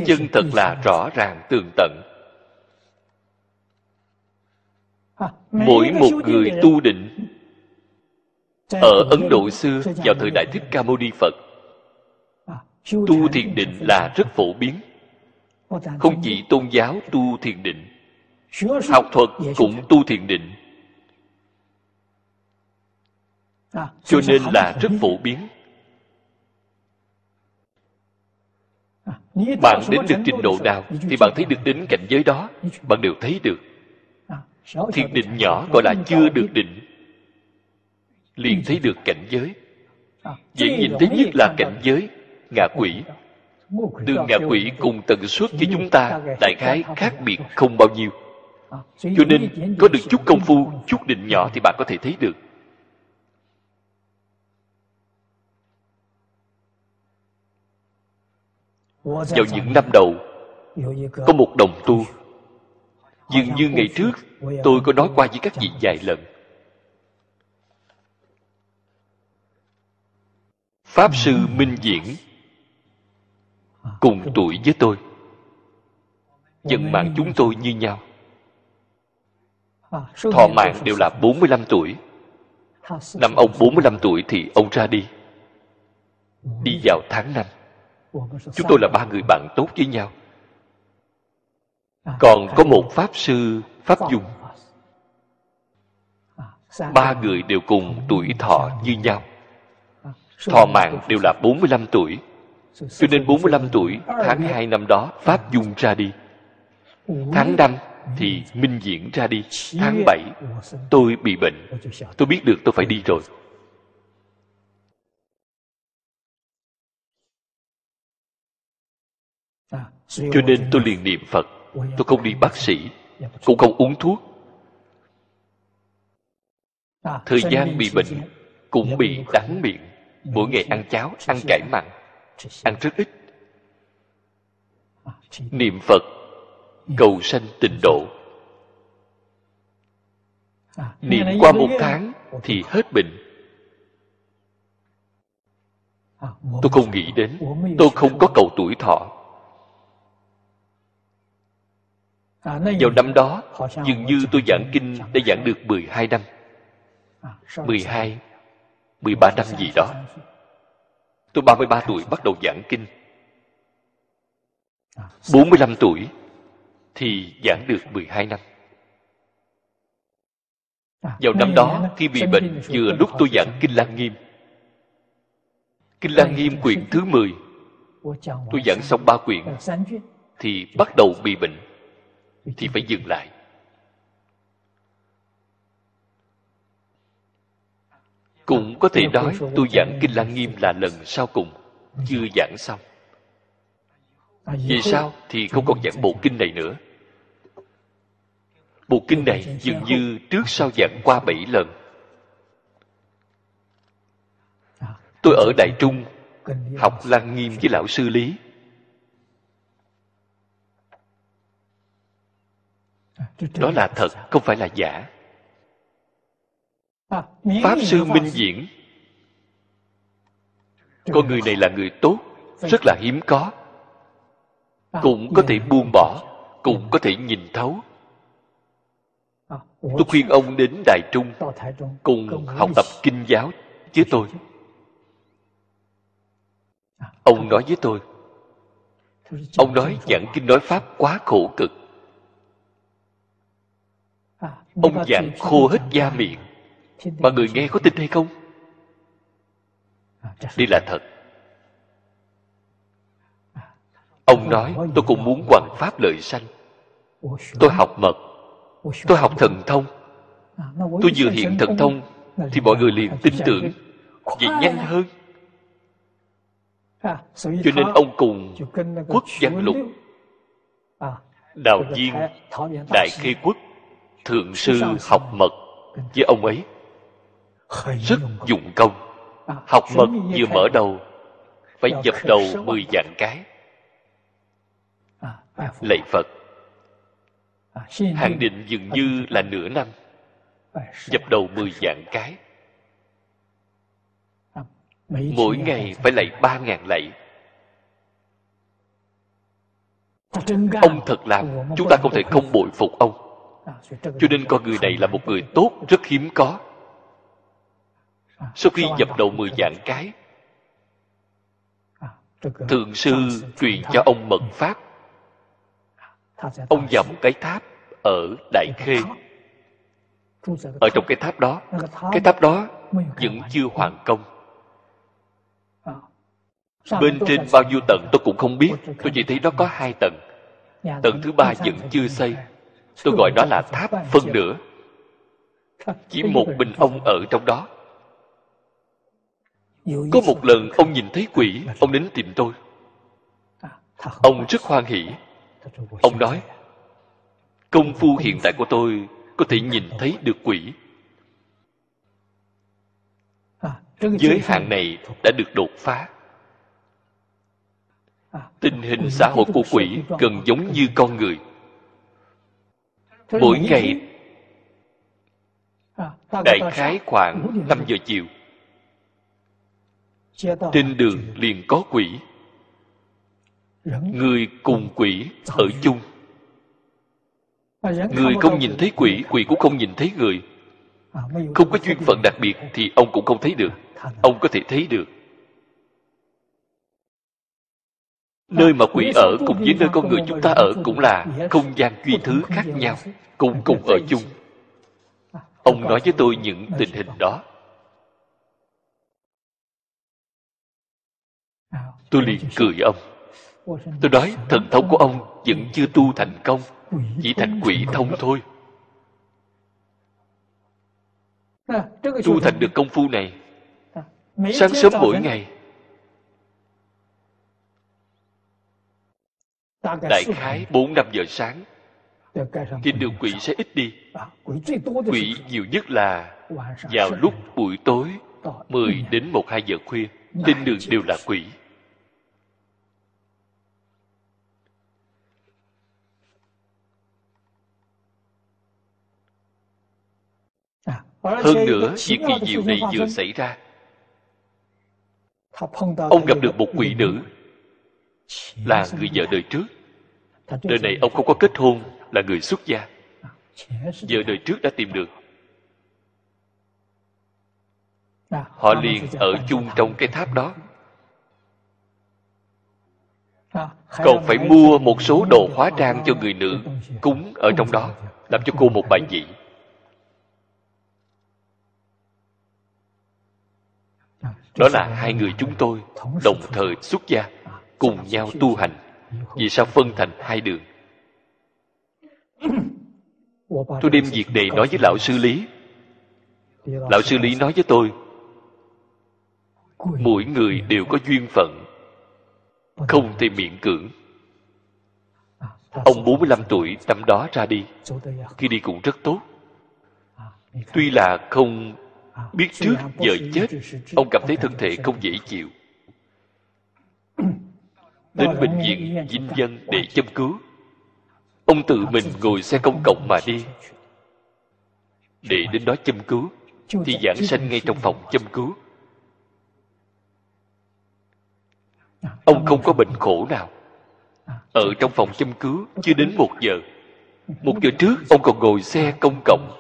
S1: chân thật là rõ ràng tường tận. Mỗi một người tu định ở ấn độ xưa vào thời đại thích ca mâu ni phật tu thiền định là rất phổ biến. Không chỉ tôn giáo tu thiền định học thuật cũng tu thiền định. Cho nên là rất phổ biến. Bạn đến được trình độ nào thì bạn thấy được đến cảnh giới đó bạn đều thấy được. Thiền định nhỏ gọi là chưa được định liền thấy được cảnh giới. Dễ nhìn thấy nhất là cảnh giới ngạ quỷ. Đường ngạ quỷ cùng tần suất với chúng ta đại khái khác biệt không bao nhiêu. Cho nên có được chút công phu chút định nhỏ thì bạn có thể thấy được. Vào những năm đầu có một đồng tu. Dường như ngày trước tôi có nói qua với các vị vài lần pháp sư minh diễn. Cùng tuổi với tôi, dân mạng chúng tôi như nhau. Thọ mạng đều là 45 tuổi. Năm ông 45 tuổi thì ông ra đi. Đi vào tháng năm. Chúng tôi là ba người bạn tốt với nhau. Còn có một pháp sư pháp dung. Ba người đều cùng tuổi thọ như nhau thọ mạng đều là 45 tuổi. Cho nên 45 tuổi, tháng 2 năm đó, Pháp Dung ra đi. Tháng 5 thì Minh Diễn ra đi. Tháng 7 tôi bị bệnh. Tôi biết được tôi phải đi rồi. Cho nên tôi liền niệm Phật. Tôi không đi bác sĩ, Cũng không uống thuốc. Thời gian bị bệnh Cũng bị đắng miệng. Mỗi ngày ăn cháo, ăn cải mặn ăn rất ít. Niệm phật cầu sanh tịnh độ. Niệm qua một tháng thì hết bệnh. Tôi không nghĩ đến tôi không có cầu tuổi thọ. Vào năm đó dường như tôi giảng kinh đã giảng được 12 năm. 12 13 năm gì đó. Tôi 33 tuổi bắt đầu giảng kinh. 45 tuổi thì giảng được 12 năm. Vào năm đó, khi bị bệnh, Vừa lúc tôi giảng Kinh Lăng Nghiêm. Kinh Lăng Nghiêm quyển thứ 10 Tôi giảng xong ba quyển, Thì bắt đầu bị bệnh, Thì phải dừng lại. Cũng có thể nói tôi giảng kinh lăng nghiêm là lần sau cùng chưa giảng xong. Vì sao? Thì không còn giảng bộ kinh này nữa. Bộ kinh này dường như trước sau giảng qua bảy lần. Tôi ở đại trung học lăng nghiêm với lão sư lý. Đó là thật không phải là giả pháp sư minh diễn. Con người này là người tốt rất là hiếm có. Cũng có thể buông bỏ cũng có thể nhìn thấu. Tôi khuyên ông đến đài trung cùng học tập kinh giáo với tôi. ông nói với tôi. Ông nói giảng kinh nói pháp quá khổ cực. Ông giảng khô hết da miệng mà người nghe có tin hay không? Đây là thật. Ông nói tôi cũng muốn hoàn pháp lợi sanh. Tôi học mật. Tôi học thần thông. Tôi vừa hiện thần thông thì mọi người liền tin tưởng. vậy nhanh hơn. Cho nên ông cùng quốc văn lục đào viên đại khê quốc thượng sư học mật với ông ấy rất dụng công. Học mật vừa mở đầu phải dập đầu mười vạn cái. Lạy phật. Hạn định dường như là nửa năm. Dập đầu mười vạn cái. Mỗi ngày phải lạy ba ngàn lạy. Ông thật làm chúng ta không thể không bội phục ông. Cho nên con người này là một người tốt rất hiếm có sau khi dập đầu mười vạn cái thượng sư truyền cho ông mật pháp ông vào một cái tháp ở đại khê. ở trong cái tháp đó. Cái tháp đó. Vẫn chưa hoàn công. Bên trên bao nhiêu tầng tôi cũng không biết. tôi chỉ thấy nó có hai tầng. Tầng thứ ba vẫn chưa xây. tôi gọi nó là tháp phân nửa. Chỉ một mình ông ở trong đó có một lần ông nhìn thấy quỷ ông đến tìm tôi. Ông rất hoan hỷ. Ông nói công phu hiện tại của tôi có thể nhìn thấy được quỷ. Giới hạn này đã được đột phá. Tình hình xã hội của quỷ gần giống như con người. Mỗi ngày đại khái khoảng 5 giờ chiều trên đường liền có quỷ. Người cùng quỷ ở chung. Người không nhìn thấy quỷ quỷ cũng không nhìn thấy người. Không có duyên phận đặc biệt thì ông cũng không thấy được. Ông có thể thấy được. Nơi mà quỷ ở cùng với nơi con người chúng ta ở cũng là không gian duy thứ khác nhau cùng cùng ở chung. ông nói với tôi những tình hình đó tôi liền cười ông tôi nói thần thông của ông vẫn chưa tu thành công, chỉ thành quỷ thông thôi. Tu thành được công phu này, sáng sớm mỗi ngày. Đại khái bốn năm giờ sáng trên đường quỷ sẽ ít đi. Quỷ nhiều nhất là vào lúc buổi tối 10 đến 1 2 giờ khuya, trên đường đều là quỷ. Hơn nữa việc kỳ diệu này vừa xảy ra. Ông gặp được một quỷ nữ. Là người vợ đời trước. Đời này ông không có kết hôn là người xuất gia. Vợ đời trước đã tìm được. Họ liền ở chung trong cái tháp đó. Còn phải mua một số đồ hóa trang cho người nữ cúng ở trong đó làm cho cô một bài vị đó là hai người chúng tôi đồng thời xuất gia, cùng nhau tu hành. Vì sao phân thành hai đường? Tôi đem việc này nói với lão sư lý. Lão sư lý nói với tôi, mỗi người đều có duyên phận, không thể miễn cưỡng. Ông 45 tuổi năm đó ra đi, khi đi cũng rất tốt. Tuy là không biết trước giờ chết, ông cảm thấy thân thể không dễ chịu. Đến bệnh viện dinh dân để châm cứu. Ông tự mình ngồi xe công cộng mà đi. Để đến đó châm cứu, thì giảng sanh ngay trong phòng châm cứu. Ông không có bệnh khổ nào. Ở trong phòng châm cứu chưa đến một giờ. Một giờ trước, ông còn ngồi xe công cộng.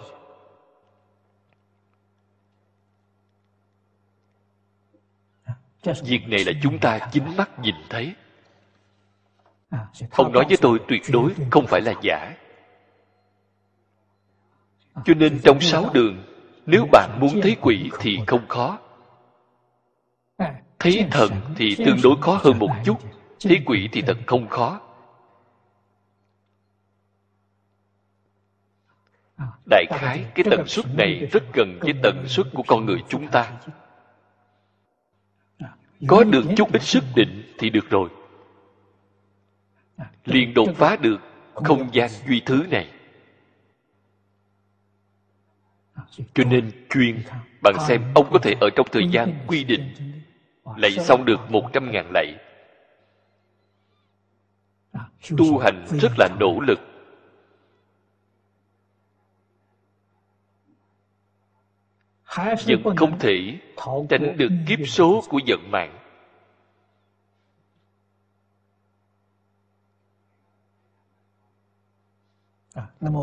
S1: Việc này là chúng ta chính mắt nhìn thấy. Ông nói với tôi tuyệt đối không phải là giả. Cho nên trong sáu đường nếu bạn muốn thấy quỷ thì không khó. Thấy thần thì tương đối khó hơn một chút. thấy quỷ thì thật không khó. Đại khái cái tần suất này rất gần với tần suất của con người chúng ta có được chút ít sức định thì được rồi. Liền đột phá được không gian duy thứ này. Cho nên chuyên bạn xem ông có thể ở trong thời gian quy định lạy xong được một trăm ngàn lạy. Tu hành rất là nỗ lực vẫn không thể tránh được kiếp số của vận mạng.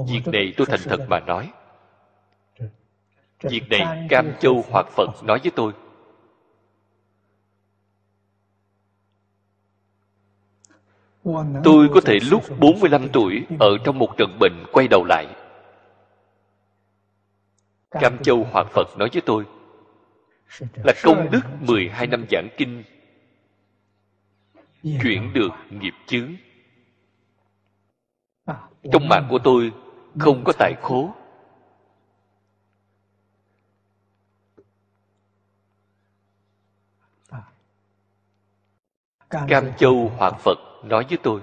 S1: Việc này tôi thành thật mà nói. Việc này cam châu hoặc phật nói với tôi. Tôi có thể lúc 45 tuổi ở trong một trận bệnh quay đầu lại Cam Châu Hoàng Phật nói với tôi. Là công đức 12 năm giảng kinh. Chuyển được nghiệp chướng. Trong mạng của tôi không có tài khố. Cam Châu Hoàng Phật. Nói với tôi.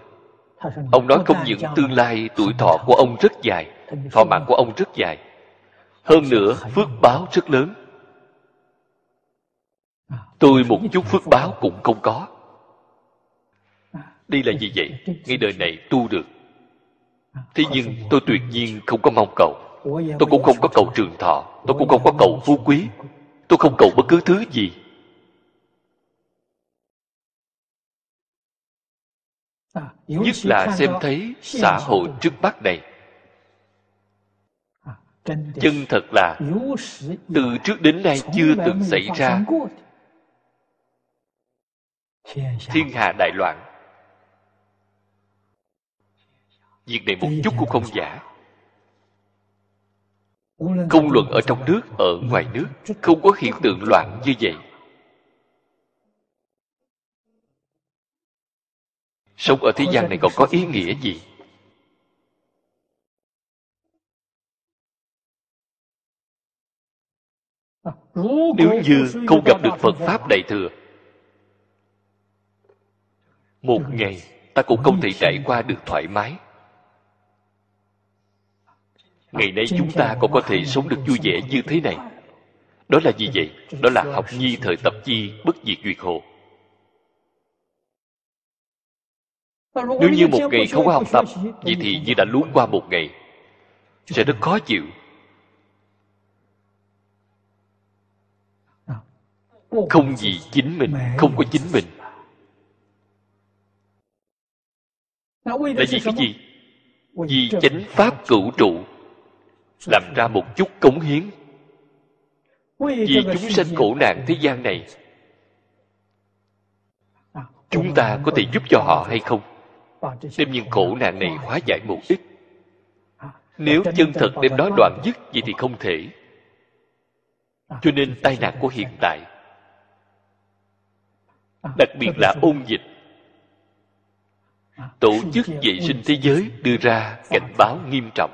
S1: Ông nói không những tương lai tuổi thọ của ông rất dài Thọ mạng của ông rất dài hơn nữa phước báo rất lớn. Tôi một chút phước báo cũng không có. Đây là gì vậy ngay đời này tu được. Thế nhưng tôi tuyệt nhiên không có mong cầu. Tôi cũng không có cầu trường thọ. Tôi cũng không có cầu phú quý. tôi không cầu bất cứ thứ gì. Nhất là xem thấy xã hội trước mắt này chân thật là từ trước đến nay chưa từng xảy ra. thiên hạ đại loạn. Việc này một chút cũng không giả. Không luận ở trong nước ở ngoài nước không có hiện tượng loạn như vậy. Sống ở thế gian này còn có ý nghĩa gì nếu như không gặp được phật pháp đại thừa một ngày ta cũng không thể trải qua được thoải mái. Ngày nay chúng ta cũng có thể sống được vui vẻ như thế này. đó là gì vậy? đó là học nhi thời tập chi bất diệt duyệt hồ. Nếu như một ngày không có học tập vậy thì như đã luống qua một ngày sẽ rất khó chịu không vì chính mình không có chính mình. Là vì cái gì? Vì chánh pháp cửu trụ làm ra một chút cống hiến. Vì chúng sanh khổ nạn thế gian này chúng ta có thể giúp cho họ hay không? Đem những khổ nạn này hóa giải một ít. Nếu chân thật đem đó đoạn dứt vậy thì không thể. Cho nên tai nạn của hiện tại đặc biệt là ôn dịch. Tổ chức vệ sinh thế giới đưa ra cảnh báo nghiêm trọng.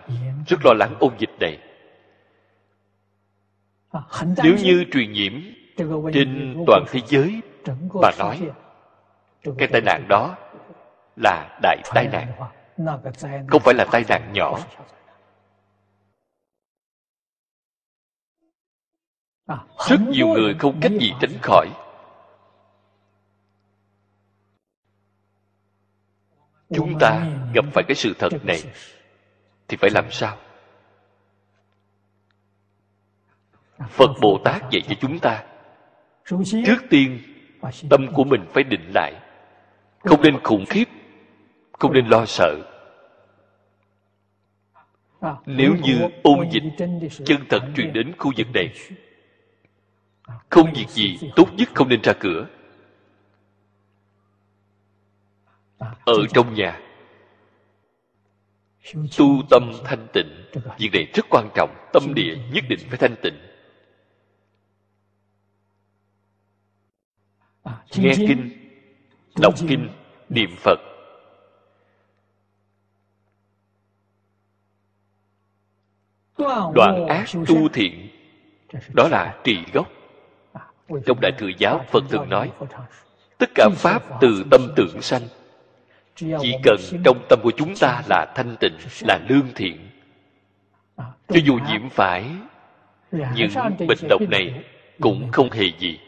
S1: Rất lo lắng ôn dịch này. Nếu như truyền nhiễm trên toàn thế giới mà nói cái tai nạn đó là đại tai nạn. không phải là tai nạn nhỏ. Rất nhiều người không cách gì tránh khỏi chúng ta gặp phải cái sự thật này thì phải làm sao? Phật bồ tát dạy cho chúng ta trước tiên tâm của mình phải định lại. Không nên khủng khiếp không nên lo sợ. Nếu như ôn dịch chân thật truyền đến khu vực này không việc gì tốt nhất không nên ra cửa ở trong nhà. Tu tâm thanh tịnh việc này rất quan trọng tâm địa nhất định phải thanh tịnh. Nghe kinh đọc kinh niệm phật. Đoạn ác tu thiện đó là trì gốc. Trong đại thừa giáo phật thường nói tất cả pháp từ tâm tưởng sanh chỉ cần trong tâm của chúng ta là thanh tịnh là lương thiện. Cho dù nhiễm phải những bệnh độc này cũng không hề gì.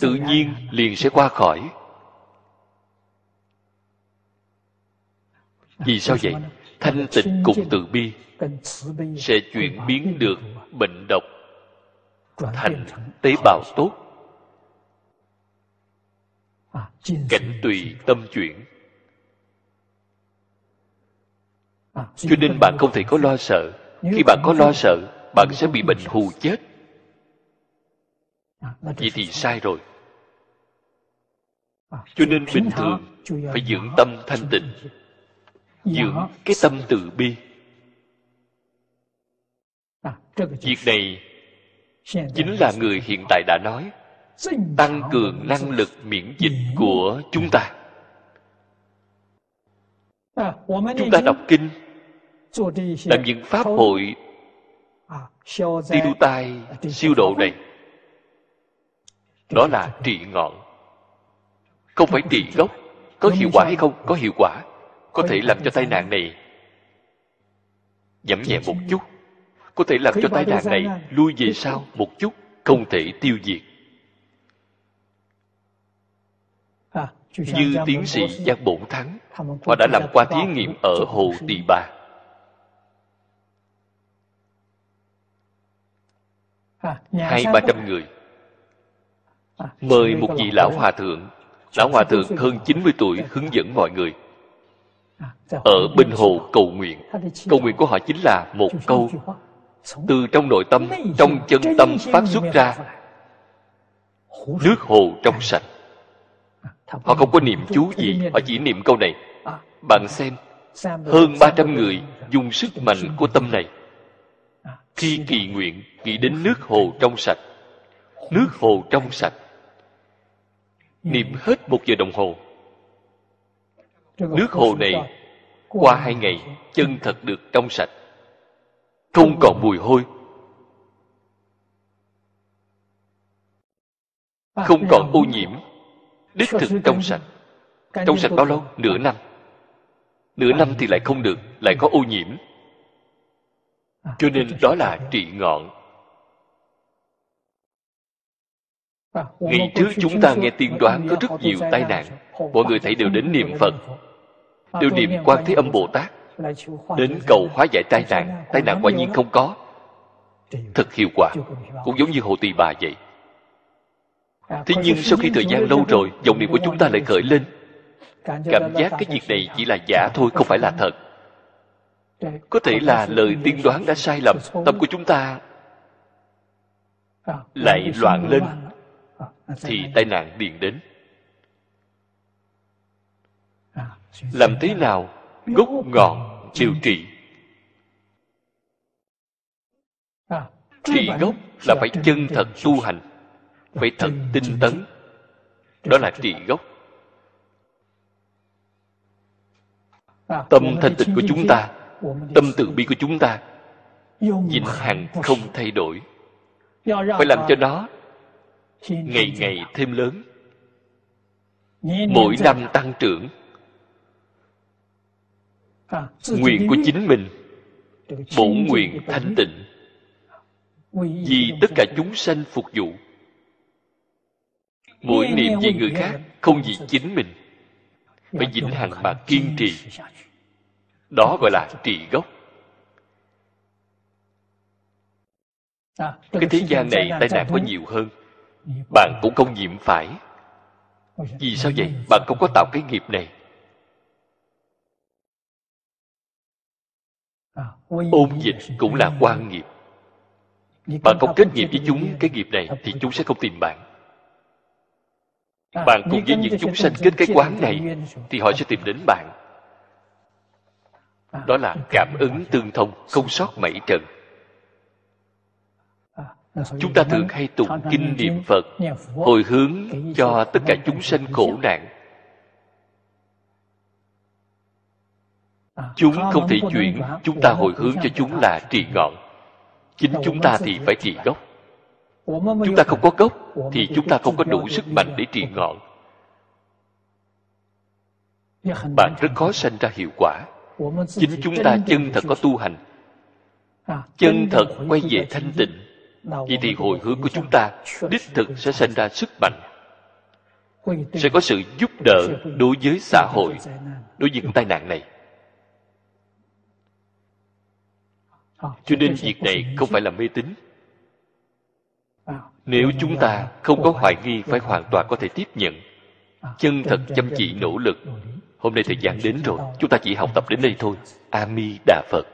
S1: Tự nhiên liền sẽ qua khỏi. Vì sao vậy? Thanh tịnh cùng từ bi sẽ chuyển biến được bệnh độc thành tế bào tốt. Cảnh tùy tâm chuyển cho nên bạn không thể có lo sợ. Khi bạn có lo sợ bạn sẽ bị bệnh hù chết. Vậy thì sai rồi. Cho nên bình thường phải dưỡng tâm thanh tịnh dưỡng cái tâm từ bi. Việc này chính là người hiện tại đã nói tăng cường năng lực miễn dịch của chúng ta. Chúng ta đọc kinh làm những pháp hội đi đu tai siêu độ này. Đó là trị ngọn. Không phải trị gốc có hiệu quả hay không? Có hiệu quả. Có thể làm cho tai nạn này giảm nhẹ một chút. Có thể làm cho tai nạn này lui về sau một chút không thể tiêu diệt. Như tiến sĩ Giang Bổn Thắng họ đã làm qua thí nghiệm ở Hồ Tỳ Bà hai ba trăm người. Mời một vị lão hòa thượng. Lão hòa thượng hơn 90 tuổi hướng dẫn mọi người. Ở bên hồ cầu nguyện. Cầu nguyện của họ chính là một câu từ trong nội tâm trong chân tâm phát xuất ra. Nước hồ trong sạch. Họ không có niệm chú gì họ chỉ niệm câu này. Bạn xem hơn 300 người dùng sức mạnh của tâm này khi kỳ nguyện, nghĩ đến nước hồ trong sạch, nước hồ trong sạch, niệm hết một giờ đồng hồ. Nước hồ này qua hai ngày chân thật được trong sạch, không còn mùi hôi. Không còn ô nhiễm, đích thực trong sạch. Trong sạch bao lâu? Nửa năm. Nửa năm thì lại không được, lại có ô nhiễm cho nên đó là trị ngọn. Ngày trước chúng ta nghe tiên đoán có rất nhiều tai nạn. mọi người thấy đều đến niệm phật. đều niệm quan thế âm bồ tát đến cầu hóa giải tai nạn. tai nạn quả nhiên không có. Thật hiệu quả. Cũng giống như hồ tỳ bà vậy. Thế nhưng sau khi thời gian lâu rồi dòng niệm của chúng ta lại khởi lên. Cảm giác cái việc này chỉ là giả thôi không phải là thật có thể là lời tiên đoán đã sai lầm, tâm của chúng ta lại loạn lên, thì tai nạn liền đến. Làm thế nào gốc ngọn điều trị? Trị gốc là phải chân thật tu hành, phải thật tinh tấn. Đó là trị gốc. Tâm thanh tịnh của chúng ta tâm từ bi của chúng ta vĩnh hằng không thay đổi. Phải làm cho nó ngày ngày thêm lớn. Mỗi năm tăng trưởng. Nguyện của chính mình. bổn nguyện thanh tịnh. Vì tất cả chúng sanh phục vụ. Mỗi niệm vì người khác không vì chính mình phải vĩnh hằng mà kiên trì đó gọi là trị gốc. Cái thế gian này tai nạn có nhiều hơn. bạn cũng không nhiễm phải. Vì sao vậy? bạn không có tạo cái nghiệp này. Ôn dịch cũng là quan nghiệp. Bạn không kết nghiệp với chúng cái nghiệp này thì chúng sẽ không tìm bạn. Bạn cùng với những chúng sanh kết cái quán này thì họ sẽ tìm đến bạn đó là cảm ứng tương thông, không sót mảy trần chúng ta thường hay tụng kinh niệm phật, hồi hướng cho tất cả chúng sanh khổ nạn. Chúng không thể chuyển, chúng ta hồi hướng cho chúng là trị ngọn. Chính chúng ta thì phải trị gốc. Chúng ta không có gốc thì chúng ta không có đủ sức mạnh để trị ngọn. Bạn rất khó sanh ra hiệu quả chính chúng ta chân thật có tu hành. Chân thật quay về thanh tịnh. Vậy thì hồi hướng của chúng ta đích thực sẽ sinh ra sức mạnh. Sẽ có sự giúp đỡ đối với xã hội đối với những tai nạn này. Cho nên việc này không phải là mê tín. Nếu chúng ta không có hoài nghi phải hoàn toàn có thể tiếp nhận. Chân thật chăm chỉ nỗ lực Hôm nay thời gian đến rồi, chúng ta chỉ học tập đến đây thôi. A Ami Đà Phật.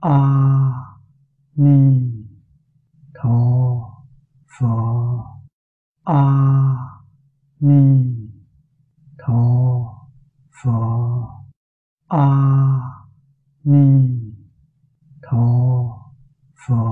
S2: A Ni Tho Phở A Ni Tho Phở A Ni Tho Phật.